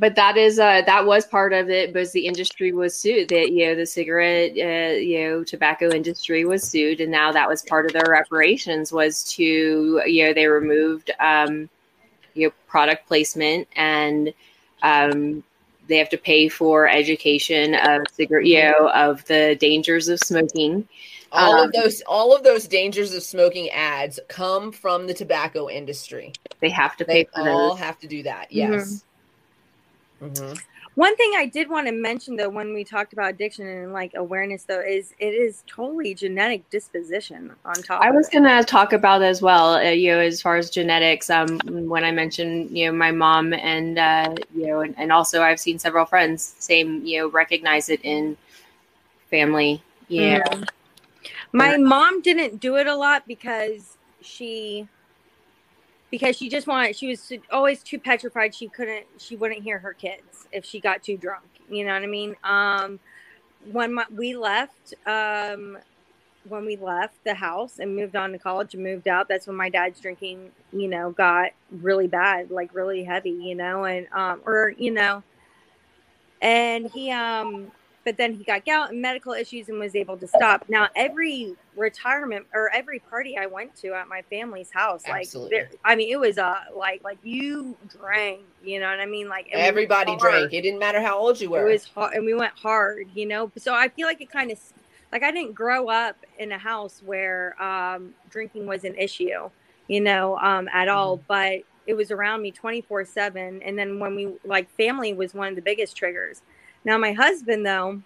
But that is uh that was part of it because the industry was sued. That you know the cigarette uh, you know tobacco industry was sued, and now that was part of their reparations was to you know they removed um you know product placement and um they have to pay for education of cigarette you know of the dangers of smoking. all Um, of those all of those dangers of smoking ads come from the tobacco industry They have to pay they for all those. have to do that yes Mhm. One thing I did want to mention though, when we talked about addiction and like awareness, though, is it is totally genetic disposition on top. I of was gonna talk about as well, uh, you know, as far as genetics. Um, when I mentioned, you know, my mom and uh, you know, and, and also I've seen several friends same, you know, recognize it in family. Yeah, Mhm. My mom didn't do it a lot because she because she just wanted she was always too petrified she couldn't she wouldn't hear her kids if she got too drunk you know what i mean? Um when my, we left um when we left the house and moved on to college and moved out that's when my dad's drinking you know got really bad like really heavy you know and um or you know and he um but then he got gout and medical issues and was able to stop. Now, every retirement or every party I went to at my family's house, like, there- I mean, it was uh, like, like you drank, you know what I mean? Like, and we went everybody hard. drank it didn't matter how old you were It was hard, and we went hard, you know. So I feel like it kind of, like, I didn't grow up in a house where um, drinking was an issue, you know, um, at all. But it was around me twenty four seven. And then when we like family was one of the biggest triggers. Now my husband though,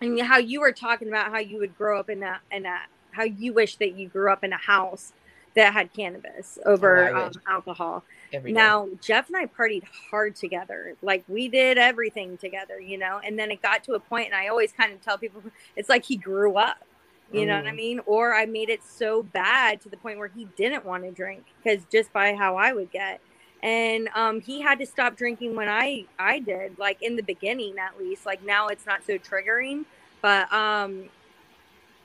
and how you were talking about how you would grow up in a in a how you wish that you grew up in a house that had cannabis over Oh, um, alcohol. Now, Jeff and I partied hard together. Like we did everything together, you know. And then it got to a point, and I always kind of tell people <laughs> it's like he grew up. You know what I Mhm. mean? Or I made it so bad to the point where he didn't want to drink because just by how I would get. And um, he had to stop drinking when I I did, like in the beginning at least. Like now it's not so triggering, but um,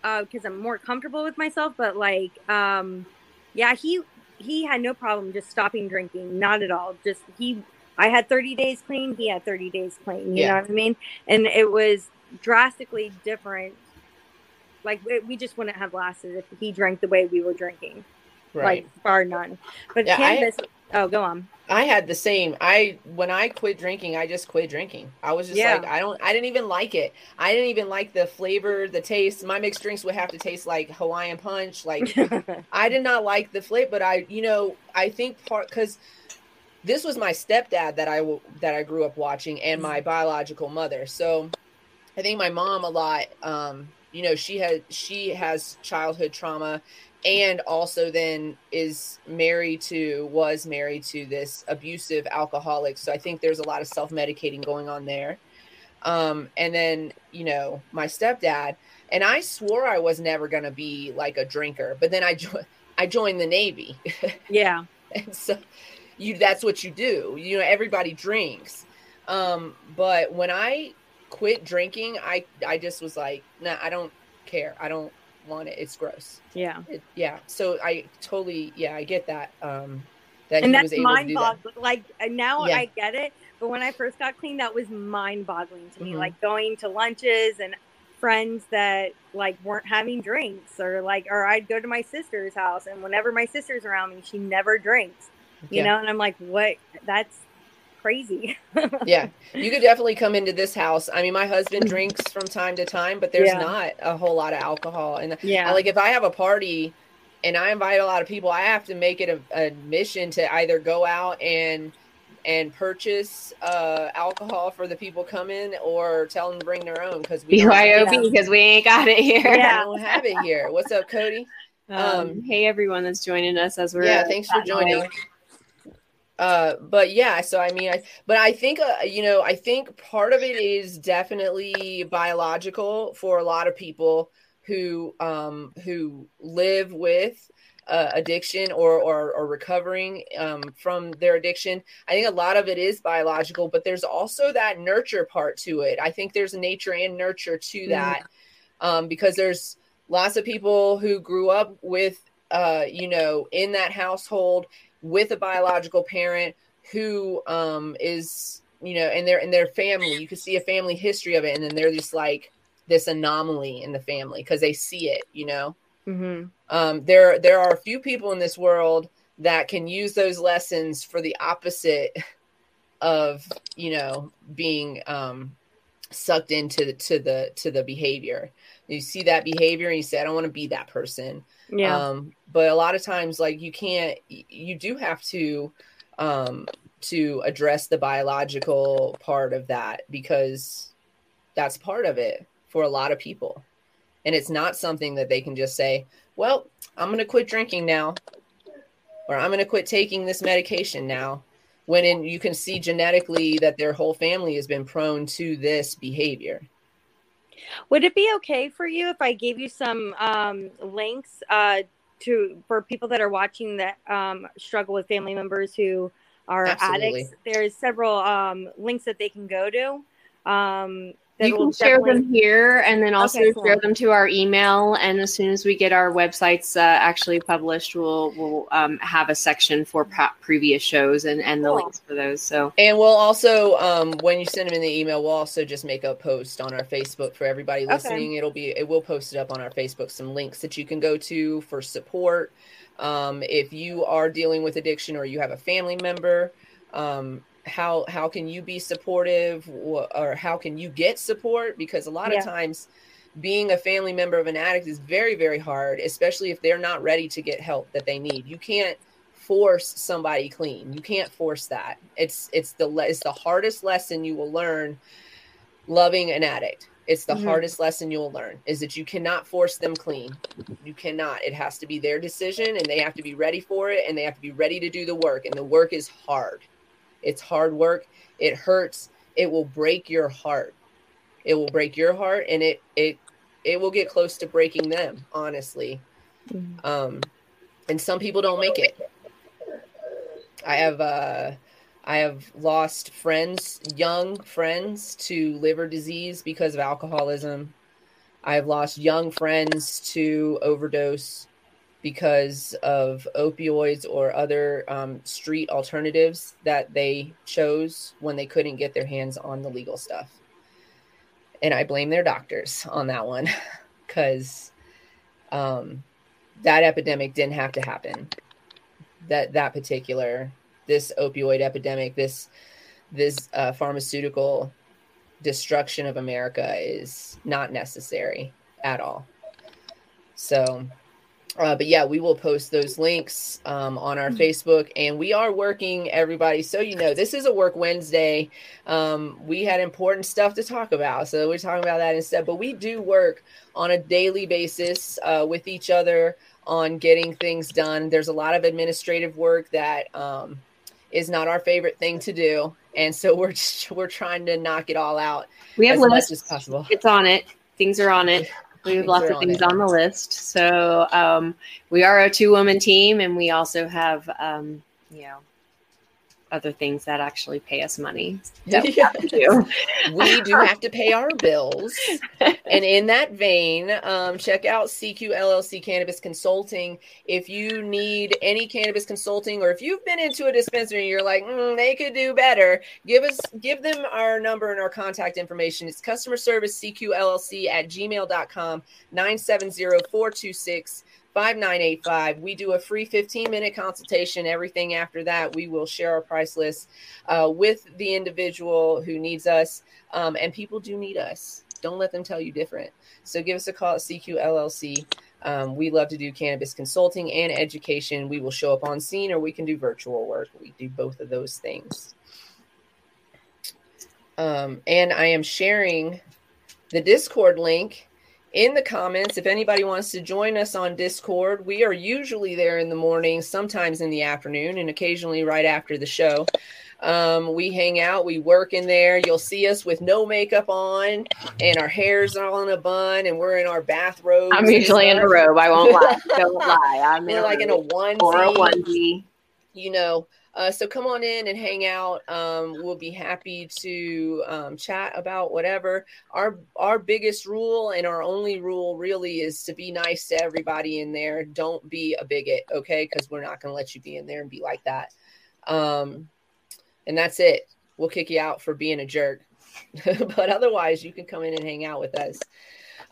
because I'm more comfortable with myself. But like, um, yeah, he he had no problem just stopping drinking, not at all. Just he, I had 30 days clean, he had 30 days clean. You Yeah. know what I mean? And it was drastically different. Like it, we just wouldn't have lasted if he drank the way we were drinking, right like bar none. But Yeah, I-. oh, go on. I had the same. I when I quit drinking, I just quit drinking. I was just Yeah. like, I don't. I didn't even like it. I didn't even like the flavor, the taste. My mixed drinks would have to taste like Hawaiian punch. Like <laughs> I did not like the flavor, but I, you know, I think part because this was my stepdad that I that I grew up watching, and my biological mother. So I think my mom a lot, um, you know she had she has childhood trauma and also then is married to was married to this abusive alcoholic. So i think there's a lot of self-medicating going on there. Um, and then you know my stepdad and i swore i was never going to be like a drinker but then i jo- i joined the navy. <laughs> Yeah. and so you that's what you do. You know everybody drinks. Um but when i quit drinking i i just was like nah i don't care. I don't want it it's gross Yeah. it, yeah so i totally yeah i get that um that and he that's was able to mind do that boggling. Like now Yeah. I get it, but when I first got clean, that was mind boggling to me. Mhm. Like going to lunches and friends that like weren't having drinks, or like, or I'd go to my sister's house, and whenever my sister's around me, she never drinks. You Yeah. know, and I'm like, what? That's crazy. <laughs> yeah you could definitely come into this house i mean my husband drinks from time to time but there's Yeah. not a whole lot of alcohol and yeah. like if i have a party and i invite a lot of people i have to make it a, a mission to either go out and and purchase uh alcohol for the people coming or tell them to bring their own because we BYOB because we ain't got it here. we Yeah. don't have it here what's up cody Um, Um, hey everyone that's joining us as we're yeah thanks for joining uh but yeah so i mean i but i think uh, you know i think part of it is definitely biological for a lot of people who um who live with uh, addiction or, or or recovering um from their addiction. I think a lot of it is biological but there's also that nurture part to it. I think there's nature and nurture to that um because there's lots of people who grew up with uh you know in that household with a biological parent who um is you know and their in their family. You can see a family history of it and then they're just like this anomaly in the family because they see it you know? Hmm um there there are a few people in this world that can use those lessons for the opposite of you know being um sucked into the to the to the behavior. You see that behavior and you say i don't want to be that person Yeah. um but a lot of times like you can't you do have to um to address the biological part of that because that's part of it for a lot of people and it's not something that they can just say well i'm going to quit drinking now or i'm going to quit taking this medication now when in, you can see genetically that their whole family has been prone to this behavior Would it be okay for you if I gave you some um, links uh, to for people that are watching that um, struggle with family members who are Absolutely. addicts? There's several um, links that they can go to. That You will can share definitely- them here and then also Okay, cool. share them to our email. And as soon as we get our websites uh, actually published, we'll we'll um, have a section for pro- previous shows and, and the Cool. links for those. So And we'll also, um, when you send them in the email, we'll also just make a post on our Facebook for everybody Okay. listening. It'll be, it will post it up on our Facebook, some links that you can go to for support. Um, if you are dealing with addiction or you have a family member, um, how how can you be supportive or, or how can you get support? Because a lot Yeah. of times, being a family member of an addict is very very hard, especially if they're not ready to get help that they need. You can't force somebody clean. You can't force that. It's it's the it's the hardest lesson you will learn loving an addict. It's the Mhm. hardest lesson you'll learn is that you cannot force them clean. You cannot. It has to be their decision and they have to be ready for it and they have to be ready to do the work and the work is hard. It's hard work. It hurts. It will break your heart. It will break your heart and it it it will get close to breaking them, honestly. Mhm. Um and some people don't make it. I have uh I have lost friends, young friends to liver disease because of alcoholism. I've lost young friends to overdose because of opioids or other um, street alternatives that they chose when they couldn't get their hands on the legal stuff. And I blame their doctors on that one <laughs> because um, that epidemic didn't have to happen. That that particular this opioid epidemic, this this uh, pharmaceutical destruction of America is not necessary at all. So, Uh, but yeah, we will post those links um, on our Facebook, and we are working everybody. So you know, this is a work Wednesday. Um, we had important stuff to talk about, so we're talking about that instead. But we do work on a daily basis uh, with each other on getting things done. There's a lot of administrative work that um, is not our favorite thing to do, and so we're just, we're trying to knock it all out We have as much lists. as possible. It's on it. Things are on it. We have lots of things on the list. So um, we are a two woman team, and we also have, um, you know, other things that actually pay us money. <laughs> we do. we do have to pay our bills. <laughs> And in that vein, um, check out CQ LLC Cannabis Consulting. If you need any cannabis consulting, or if you've been into a dispensary and you're like, "Mm, they could do better, give us give them our number and our contact information. It's customer service CQ LLC at gmail.com 970-426 5985. We do a free 15 minute consultation. Everything after that, we will share our price list uh, with the individual who needs us. Um, and people do need us. Don't let them tell you different. So give us a call at CQ LLC. Um, we love to do cannabis consulting and education. We will show up on scene or we can do virtual work. We do both of those things. Um, and I am sharing the Discord link in the comments if anybody wants to join us on Discord. We are usually there in the morning, sometimes in the afternoon, and occasionally right after the show. Um, we hang out, we work in there. You'll see us with no makeup on and our hair's all in a bun, and we're in our bathrobes. I'm usually in a robe. I won't lie. <laughs> Don't lie. I'm in like in a onesie or a onesie. you know uh, so come on in and hang out. Um, we'll be happy to um, chat about whatever. Our our biggest rule and our only rule really is to be nice to everybody in there. Don't be a bigot okay? Because we're not going to let you be in there and be like that. Um, and that's it. We'll kick you out for being a jerk. <laughs> But otherwise you can come in and hang out with us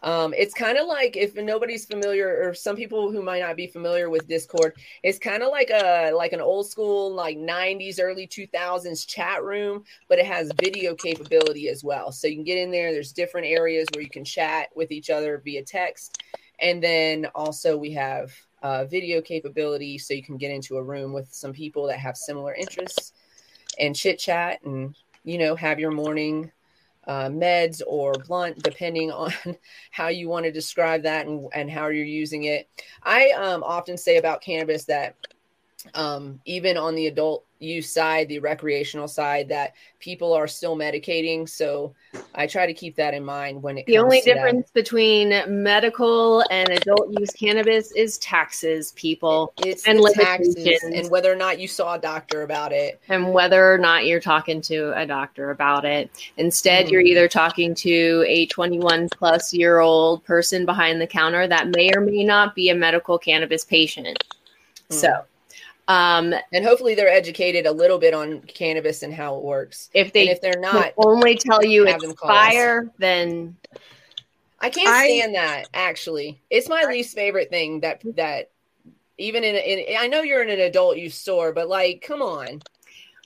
um, it's kind of like if nobody's familiar or some people who might not be familiar with discord it's kind of like a like an old school like 90s early 2000s chat room but it has video capability as well. So you can get in there there's different areas where you can chat with each other via text. And then also we have uh, video capability so you can get into a room with some people that have similar interests and chit chat and you know have your morning uh, meds or blunt, depending on <laughs> how you want to describe that and, and how you're using it. I um, often say about cannabis that um, even on the adult use side, the recreational side, that people are still medicating. So I try to keep that in mind when it The comes only to that. The only difference between medical and adult use cannabis is taxes, people, It's and taxes and whether or not you saw a doctor about it. and whether or not you're talking to a doctor about it. Instead, Mhm. you're either talking to a 21 plus year old person behind the counter that may or may not be a medical cannabis patient. Mm. So, um, And hopefully they're educated a little bit on cannabis and how it works. if And they if they're not, only tell you it's them call us. fire, then I can't I- stand that. Actually, it's my least favorite thing. That that even in, in I know you're in an adult use store, but like, come on.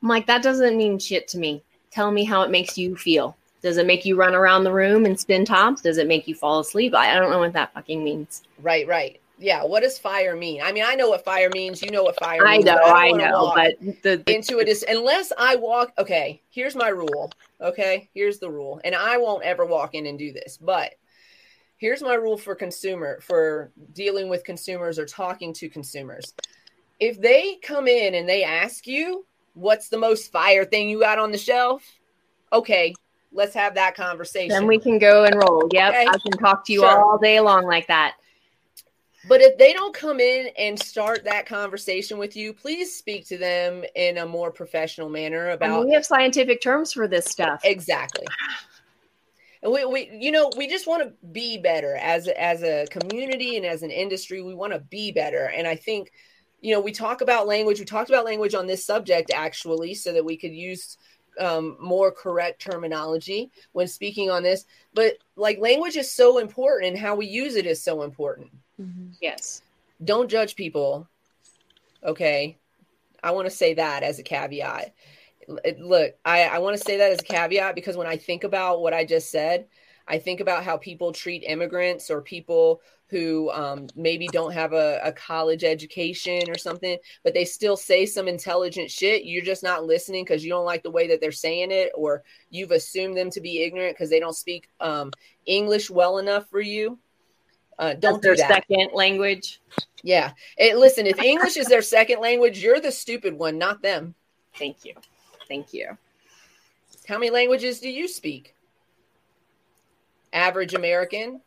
I'm like, that doesn't mean shit to me. Tell me how it makes you feel. Does it make you run around the room and spin tops? Does it make you fall asleep? I, I don't know what that fucking means. Right, right. Yeah. What does fire mean? I mean, I know what fire means. You know what fire means. I means. know, don't I know, but the, the into it is unless I walk. Okay, here's my rule. Okay, here's the rule, and I won't ever walk in and do this, but. Here's my rule for consumer for dealing with consumers or talking to consumers. If they come in and they ask you what's the most fire thing you got on the shelf, okay, let's have that conversation. then we can go and roll. Yep, Okay. I can talk to you Sure. all day long like that. But if they don't come in and start that conversation with you, please speak to them in a more professional manner about mean, we have scientific terms for this stuff. exactly. And we, we you know, we just want to be better as a, as a community and as an industry. We want to be better. And I think, you know, we talk about language. We talked about language on this subject actually, so that we could use um, more correct terminology when speaking on this. But like language is so important, and how we use it is so important Yes. don't judge people. Okay. I want to say that as a caveat. Look, I, I want to say that as a caveat because when I think about what I just said, I think about how people treat immigrants or people who um, maybe don't have a, a, college education or something, but they still say some intelligent shit. You're just not listening because you don't like the way that they're saying it, or you've assumed them to be ignorant because they don't speak um, English well enough for you. Uh, don't That's do their that. second language. Yeah. It, listen, if English is their second language, you're the stupid one, not them. Thank you. Thank you. How many languages do you speak? Average American.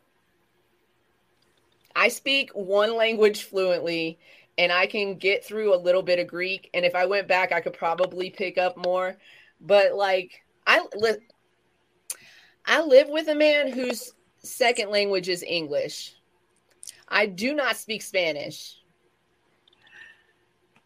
I speak one language fluently and I can get through a little bit of Greek. And if I went back, I could probably pick up more. But like, I live, I live with a man whose second language is English. I do not speak Spanish.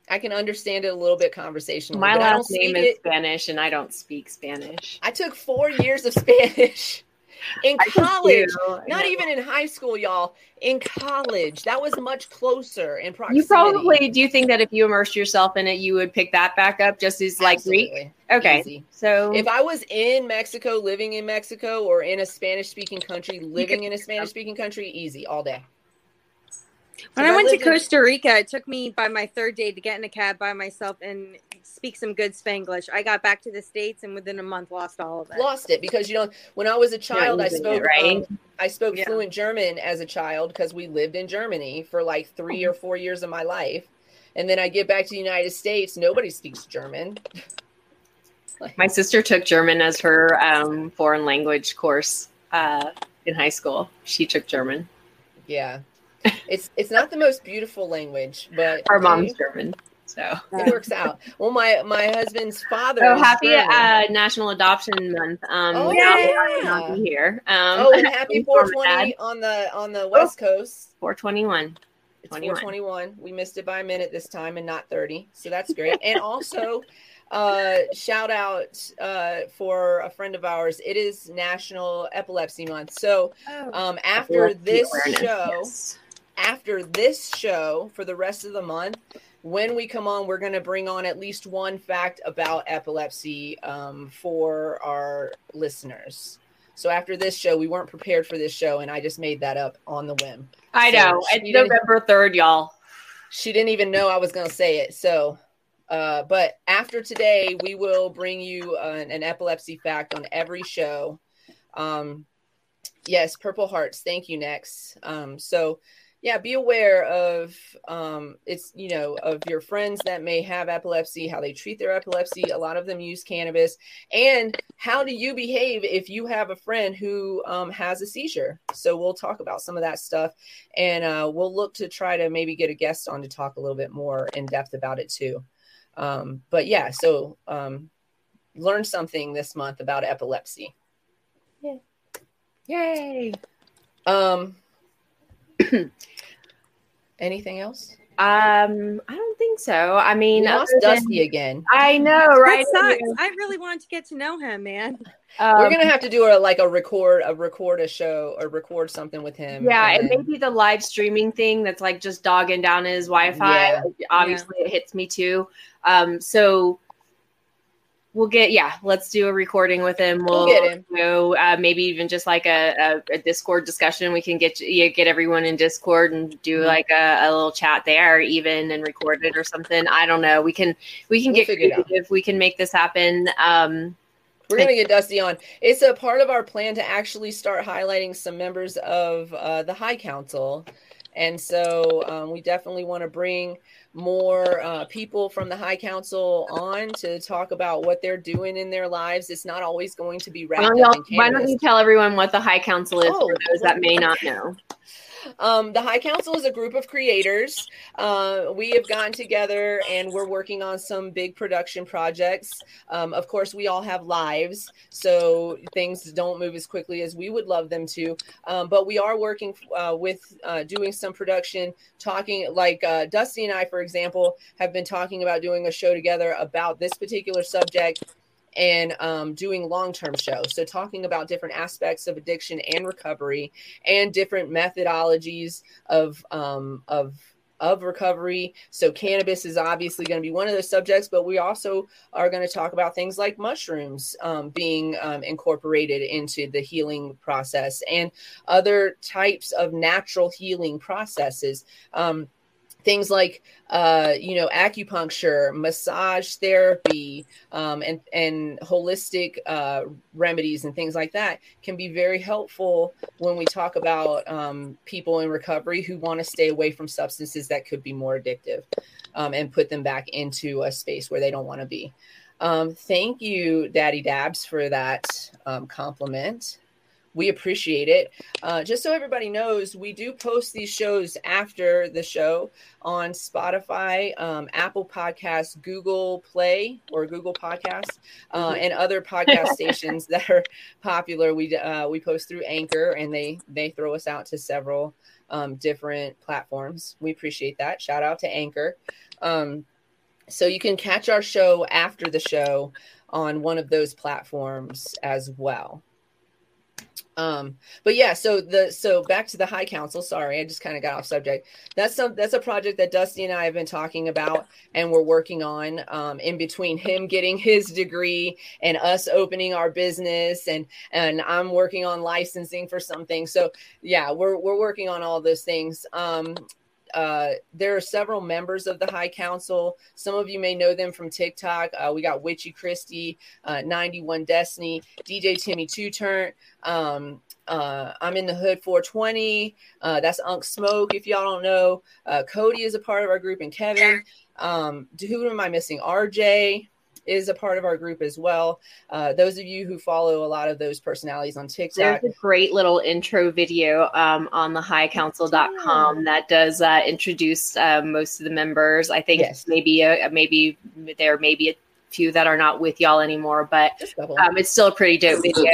I can understand it a little bit conversationally. My but I don't last name is it. Spanish, and I don't speak Spanish. I took four years of Spanish <laughs> in I college. Not even in high school, y'all. In college, that was much closer in proximity. You probably do you think that if you immersed yourself in it, you would pick that back up just as like Greek? Okay, Easy. so If I was in Mexico, living in Mexico, or in a Spanish-speaking country, living in a Spanish-speaking country, easy all day. When If I went to Costa Rica, it took me by my third day to get in a cab by myself and speak some good Spanglish. I got back to the states and within a month lost all of it. lost it because you know when I was a child, I using it, spoke right? um, I spoke Yeah. fluent German as a child because we lived in Germany for like three or four years of my life, and then I get back to the United States. Nobody speaks German. <laughs> my sister took German as her um, foreign language course uh, in high school. She took German. Yeah, it's it's not the most beautiful language, but Our mom's German, so. it works out. Well, my my husband's father. Oh, happy uh, National Adoption Month! Um, Oh, now yeah. not here. Um, oh, and <laughs> happy thanks, Mom and 420 on the on the West Coast. 421. It's 21. 421. We missed it by a minute this time and not 30. So that's great. and also, uh, shout out uh, for a friend of ours. It is National Epilepsy Month. So um, after Epilepsy this awareness, show, yes. After this show for the rest of the month, when we come on, we're going to bring on at least one fact about epilepsy um, for our listeners. So after this show, we weren't prepared for this show, and I just made that up on the whim. I So know. It's November 3rd, y'all. She didn't even know I was going to say it. So, uh, but after today, we will bring you an, an epilepsy fact on every show. Um, yes, Purple Hearts. Thank you. Next. Um, so, yeah, be aware of um, it's you know of your friends that may have epilepsy, how they treat their epilepsy. A lot of them use cannabis, and how do you behave if you have a friend who um, has a seizure? So we'll talk about some of that stuff and uh, we'll look to try to maybe get a guest on to talk a little bit more in depth about it too. Um, but yeah, so um, learn something this month about epilepsy. yeah Yay. Um, <clears throat> <clears throat> anything else? Um, I don't think so. I mean, We lost other than- Dusty again. I know, right? That sucks. I really wanted to get to know him, man. Um, We're gonna have to do a like a record, a record a show, or record something with him. yeah, and it may be the live streaming thing that's like just dogging down his Wi-Fi. Yeah. Obviously, it hits me too. Um, so we'll get yeah, let's do a recording with him. We'll We'll, get him. do uh, maybe even just like a, a, a Discord discussion. We can get you get everyone in Discord and do Mhm. like a, a little chat there, even and record it or something. I don't know. We can we can We'll get figure it out. creative. We can make this happen. Um, We're gonna get Dusty on. It's a part of our plan to actually start highlighting some members of uh, the High Council, and so um, we definitely want to bring more uh, people from the High Council on to talk about what they're doing in their lives. It's not always going to be why wrapped don't, up why don't you tell everyone what the High Council is Oh, for those that may not know? Um, the High Council is a group of creators. Uh, we have gotten together and we're working on some big production projects. Um, of course, we all have lives, so things don't move as quickly as we would love them to. Um, but we are working uh, with uh, doing some production, talking like uh, Dusty and I, for example, have been talking about doing a show together about this particular subject and um, doing long-term shows so talking about different aspects of addiction and recovery and different methodologies of um, of of recovery. So, cannabis is obviously going to be one of those subjects, but we also are going to talk about things like mushrooms um, being um, incorporated into the healing process and other types of natural healing processes. Um, things like uh, you know acupuncture massage therapy um, and and holistic uh, remedies and things like that can be very helpful when we talk about um, people in recovery who want to stay away from substances that could be more addictive um, and put them back into a space where they don't want to be. Um, thank you daddy dabs for that um, compliment we appreciate it. Uh, just so everybody knows, we do post these shows after the show on Spotify, um, Apple Podcasts, Google Play or Google Podcasts, uh, mm-hmm. and other podcast <laughs> stations that are popular. We uh, we post through Anchor, and they they throw us out to several um, different platforms. We appreciate that. Shout out to Anchor. Um, so you can catch our show after the show on one of those platforms as well. Um, but yeah, so the so back to the High Council. Sorry, I just kind of got off subject. That's some that's a project that Dusty and I have been talking about and we're working on. Um, in between him getting his degree and us opening our business, and and I'm working on licensing for something. So yeah, we're we're working on all those things. Um, uh, there are several members of the High Council. Some of you may know them from TikTok. Uh, we got Witchy Christie, uh, 91 Destiny, DJ Timmy Two Turn. Um, uh, I'm in the Hood 420. Uh, that's Unk Smoke. If y'all don't know, uh, Cody is a part of our group, and Kevin. Um, who am I missing? RJ is a part of our group as well. Uh, those of you who follow a lot of those personalities on TikTok. There's a great little intro video um, on the highcouncil.com that does uh, introduce uh, most of the members. I think yes. maybe a, maybe there may be a few that are not with y'all anymore, but um, it's still a pretty dope video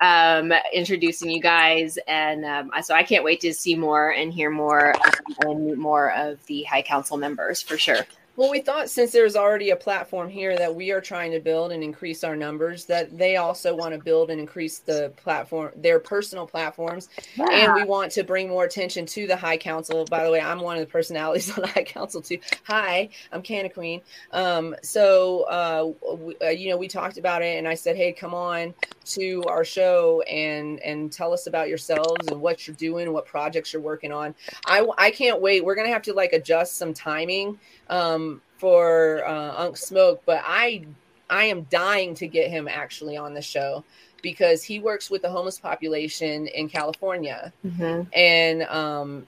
um, introducing you guys. And um, so I can't wait to see more and hear more um, and more of the High Council members for sure. Well, we thought since there's already a platform here that we are trying to build and increase our numbers, that they also want to build and increase the platform, their personal platforms. And we want to bring more attention to the High Council. By the way, I'm one of the personalities <laughs> on the High Council too. Hi, I'm Canna Queen. Um, so, uh, we, uh, you know, we talked about it and I said, hey, come on to our show and and tell us about yourselves and what you're doing, what projects you're working on. I, I can't wait. We're going to have to like adjust some timing um, for uh, Unk Smoke, but I I am dying to get him actually on the show because he works with the homeless population in California, mm-hmm. and um,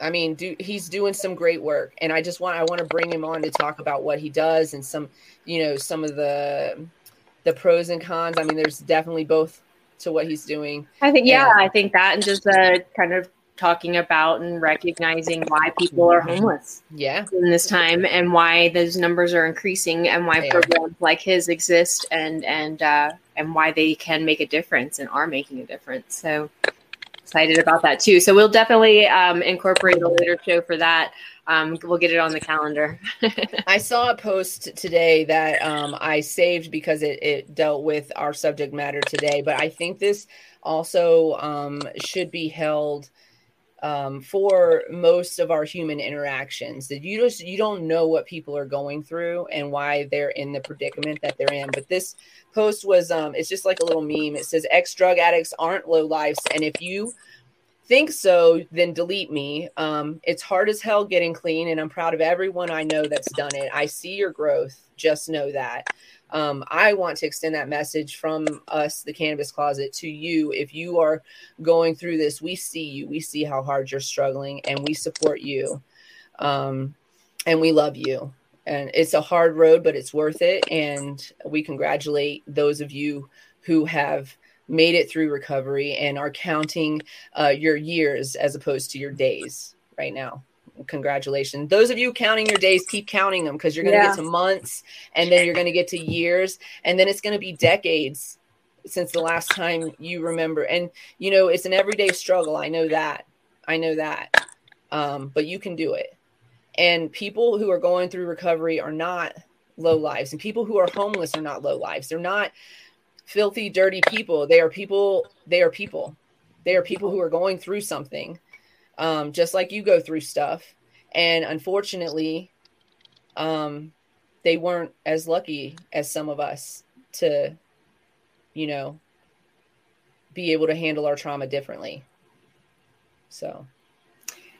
I mean, do, he's doing some great work, and I just want I want to bring him on to talk about what he does and some you know some of the the pros and cons. I mean, there's definitely both to what he's doing. I think yeah, and, I think that and just uh, kind of talking about and recognizing why people are homeless yeah. in this time and why those numbers are increasing and why programs like his exist and and uh, and why they can make a difference and are making a difference. So excited about that too. So we'll definitely um, incorporate a later show for that. Um, we'll get it on the calendar. <laughs> I saw a post today that um, I saved because it, it, dealt with our subject matter today, but I think this also um, should be held um, for most of our human interactions that you just you don't know what people are going through and why they're in the predicament that they're in. But this post was um it's just like a little meme. It says ex drug addicts aren't low lives and if you think so then delete me um it's hard as hell getting clean and i'm proud of everyone i know that's done it i see your growth just know that um, I want to extend that message from us, the Cannabis Closet, to you. If you are going through this, we see you. We see how hard you're struggling, and we support you. Um, and we love you. And it's a hard road, but it's worth it. And we congratulate those of you who have made it through recovery and are counting uh, your years as opposed to your days right now congratulations. Those of you counting your days, keep counting them because you're going to yeah. get to months and then you're going to get to years and then it's going to be decades since the last time you remember. And, you know, it's an everyday struggle. I know that. I know that. Um, but you can do it. And people who are going through recovery are not low lives, and people who are homeless are not low lives. They're not filthy, dirty people. They are people. They are people. They are people who are going through something um, just like you go through stuff. and unfortunately, um, they weren't as lucky as some of us to, you know, be able to handle our trauma differently. So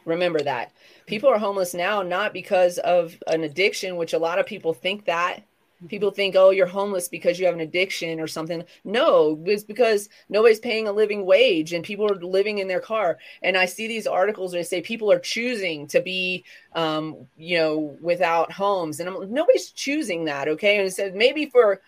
remember that people are homeless now not because of an addiction, which a lot of people think that. People think, oh, you're homeless because you have an addiction or something. No, it's because nobody's paying a living wage and people are living in their car. And I see these articles where they say people are choosing to be, um, you know, without homes. And I'm nobody's choosing that. Okay. And it said maybe for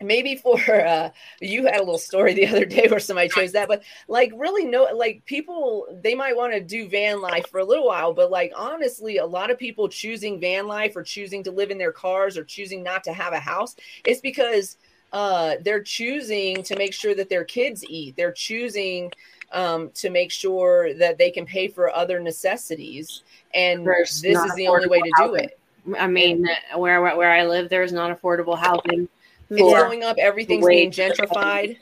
maybe for uh you had a little story the other day where somebody chose that but like really no like people they might want to do van life for a little while but like honestly a lot of people choosing van life or choosing to live in their cars or choosing not to have a house it's because uh they're choosing to make sure that their kids eat they're choosing um to make sure that they can pay for other necessities and There's this is the only way to do housing. it I mean, where where I live, there's not affordable housing. It's for going up everything's Wage. being gentrified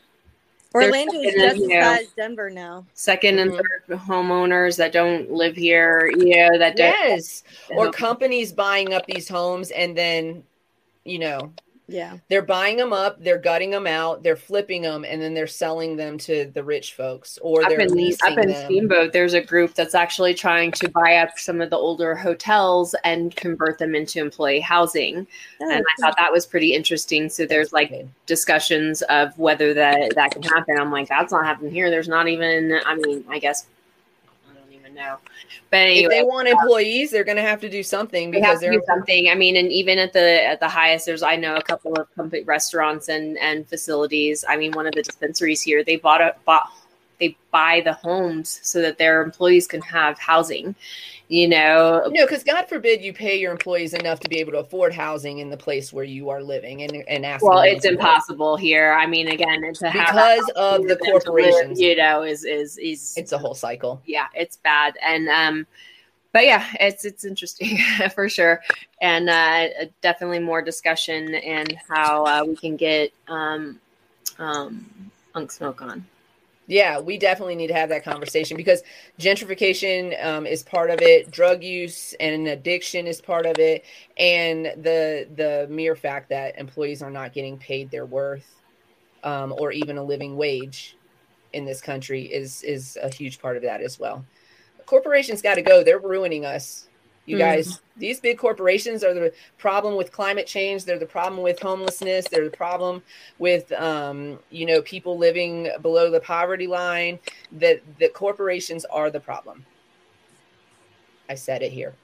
Orlando is just as yeah. bad Denver now. second and Mhm. third homeowners that don't live here, yeah, that don't. yes or companies buying up these homes and then you know Yeah. they're buying them up they're gutting them out they're flipping them and then they're selling them to the rich folks or up they're in, leasing up in them Steamboat, there's a group that's actually trying to buy up some of the older hotels and convert them into employee housing. Oh, And I thought that was pretty interesting. So there's like discussions of whether that that can happen. I'm like, that's not happening here. There's not even. I mean, I guess I don't know. But if they want um, employees they're going to have to do something they because they're do something. I mean, and even at the at the highest, there's I know a couple of company restaurants and and facilities. I mean, one of the dispensaries here, they bought a bought they buy the homes so that their employees can have housing. You know, no because god forbid you pay your employees enough to be able to afford housing in the place where you are living and, and asking well, it's live. impossible here. I mean, again, to because of the live, corporations you know, is is is it's a whole cycle yeah, it's bad. And um but yeah, it's it's interesting <laughs> for sure. And uh definitely more discussion and how uh, we can get um um Unk Smoke on. Yeah, we definitely need to have that conversation because gentrification um, is part of it. Drug use and addiction is part of it, and the the mere fact that employees are not getting paid their worth um, or even a living wage in this country is is a huge part of that as well. Corporations got to go. They're ruining us. You Mhm. guys, these big corporations are the problem with climate change. They're the problem with homelessness. They're the problem with, um, you know, people living below the poverty line. That the corporations are the problem. I said it here.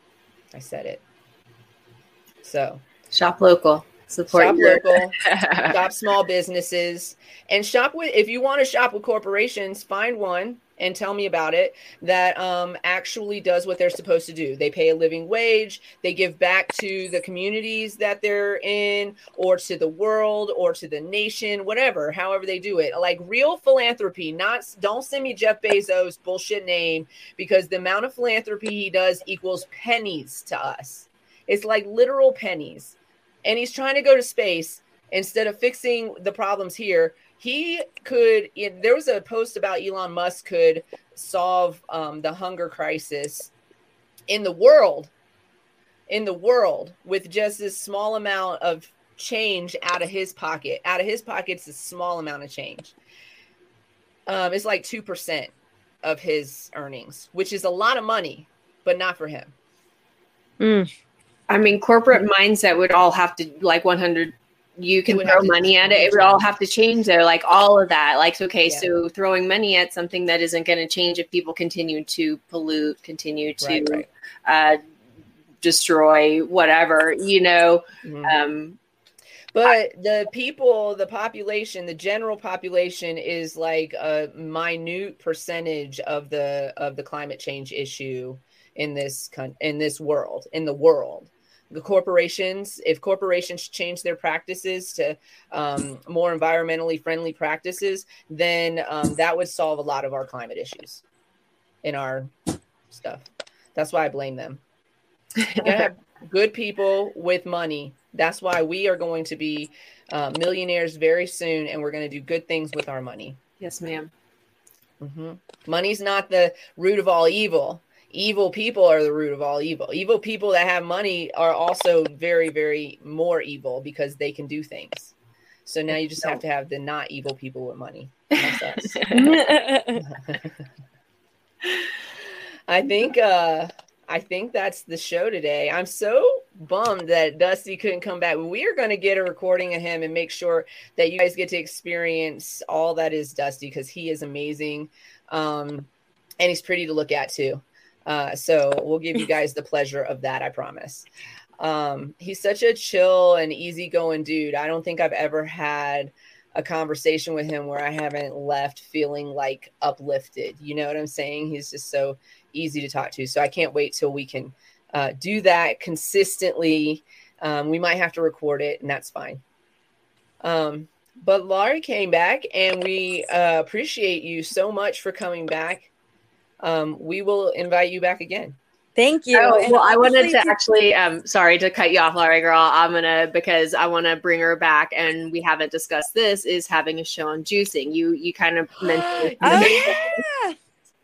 I said it. So Shop local. Support shop your local, <laughs> shop small businesses, and shop with. If you want to shop with corporations, find one and tell me about it that um, actually does what they're supposed to do. They pay a living wage. They give back to the communities that they're in, or to the world, or to the nation, whatever. However they do it, like real philanthropy. Not don't send me Jeff Bezos bullshit name because the amount of philanthropy he does equals pennies to us. It's like literal pennies and he's trying to go to space instead of fixing the problems here he could it, there was a post about elon musk could solve um, the hunger crisis in the world in the world with just this small amount of change out of his pocket out of his pocket's a small amount of change um, it's like 2% of his earnings which is a lot of money but not for him mm. I mean, corporate mindset would all have to like 100. You can throw money at it. It would all have to change there, like all of that. Like, okay, Yeah. so throwing money at something that isn't going to change if people continue to pollute, continue to Right, right. Uh, destroy whatever, you know. Mhm. Um, But the people, the population, the general population is like a minute percentage of the of the climate change issue in this coun- in this world, in the world. The corporations, if corporations change their practices to um, more environmentally friendly practices, then um, that would solve a lot of our climate issues in our stuff. That's why I blame them. You have good people with money. That's why we are going to be uh, millionaires very soon, and we're going to do good things with our money. yes, ma'am. hmm Money's not the root of all evil. Evil people are the root of all evil. Evil people that have money are also very, very more evil because they can do things. So now you just have to have the not evil people with money. <laughs> I think uh I think that's the show today. I'm so bummed that Dusty couldn't come back. We are going to get a recording of him and make sure that you guys get to experience all that is Dusty because he is amazing. Um, and he's pretty to look at too. Uh, so we'll give you <laughs> guys the pleasure of that, I promise. Um, he's such a chill and easygoing dude. I don't think I've ever had a conversation with him where I haven't left feeling like uplifted. You know what I'm saying? He's just so easy to talk to. So I can't wait till we can uh, do that consistently. Um, we might have to record it, and that's fine. Um, but Laurie came back, and we uh, appreciate you so much for coming back. Um, we will invite you back again. Thank you. Oh, well, I wanted to actually, um, sorry to cut you off, Laurie girl. I'm gonna because I want to bring her back, and we haven't discussed this. Is having a show on juicing. You you kind of <gasps> mentioned. Oh, yeah.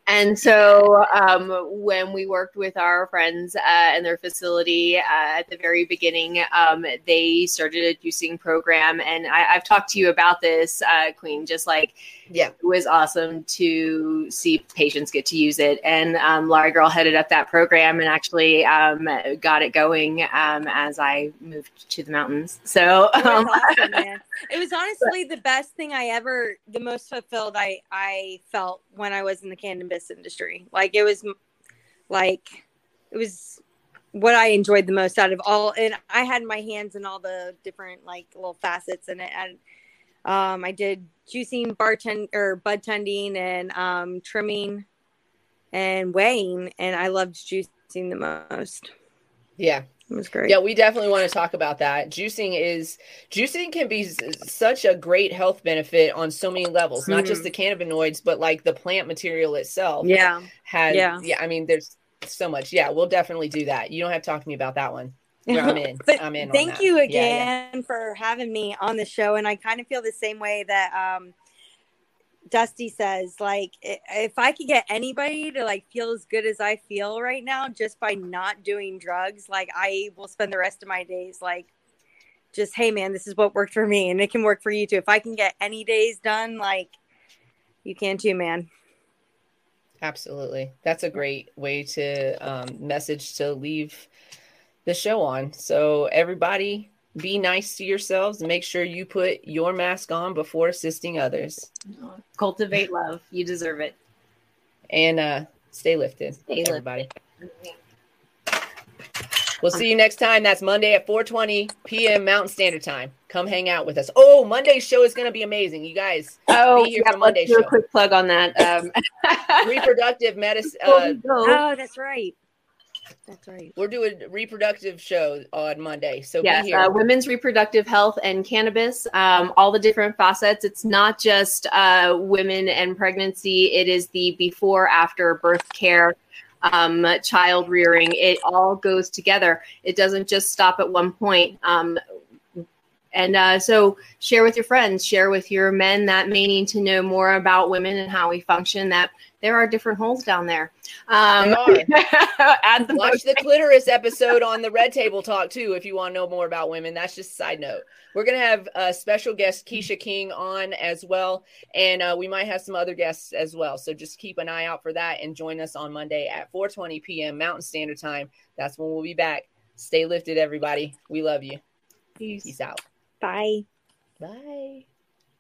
And so, um, when we worked with our friends uh, in their facility uh, at the very beginning, um, they started a juicing program. And I, I've talked to you about this, uh, Queen, just like Yeah. it was awesome to see patients get to use it. And um, Laurie Girl headed up that program and actually um, got it going um, as I moved to the mountains. So, It was um, awesome. <laughs> It was honestly the best thing I ever, the most fulfilled I I felt when I was in the cannabis industry. Like it was, like it was what I enjoyed the most out of all. And I had my hands in all the different like little facets in it. And um, I did juicing, bartend or bud tending, and um, trimming, and weighing, and I loved juicing the most. Yeah. It was great. Yeah, we definitely want to talk about that. Juicing is juicing can be such a great health benefit on so many levels, not just the cannabinoids, but like the plant material itself. Yeah. has Yeah. yeah. I mean, there's so much. Yeah, we'll definitely do that. You don't have to talk to me about that one. Yeah, <laughs> I'm in. But I'm in. on thank that. you again yeah. for having me on the show. And I kind of feel the same way that um, Dusty says. Like, if I could get anybody to like feel as good as I feel right now, just by not doing drugs, like I will spend the rest of my days like, just hey man, this is what worked for me, and it can work for you too. If I can get any days done, like, you can too, man. Absolutely. That's a great way to um, message to leave the show on. So, everybody, be nice to yourselves. Make sure you put your mask on before assisting others cultivate love. You deserve it. and uh, stay lifted, Stay lifted. everybody. We'll see you next time. That's Monday at 4:20 p.m. Mountain Standard Time. Come hang out with us. Oh, Monday's show is going to be amazing, you guys. Oh, Be here yeah, for Monday's let's do show. a quick plug on that. Um, <laughs> Reproductive medicine. Uh, Oh, that's right. That's right. we're doing reproductive show on Monday, so yes, be here. uh, women's reproductive health and cannabis, um, all the different facets. It's not just uh, women and pregnancy, it is the before, after birth care, um, child rearing. It all goes together. It doesn't just stop at one point. Um, and uh, so share with your friends, share with your men that may need to know more about women and how we function, that there are different holes down there. Um, <laughs> add the Watch the <laughs> clitoris episode on the Red Table Talk too, if you want to know more about women. That's just a side note. We're gonna have a special guest Keisha King on as well, and uh, we might have some other guests as well. So just keep an eye out for that and join us on Monday at 4:20 p.m. Mountain Standard Time. That's when we'll be back. Stay lifted, everybody. We love you. Peace. Peace out. Bye. Bye.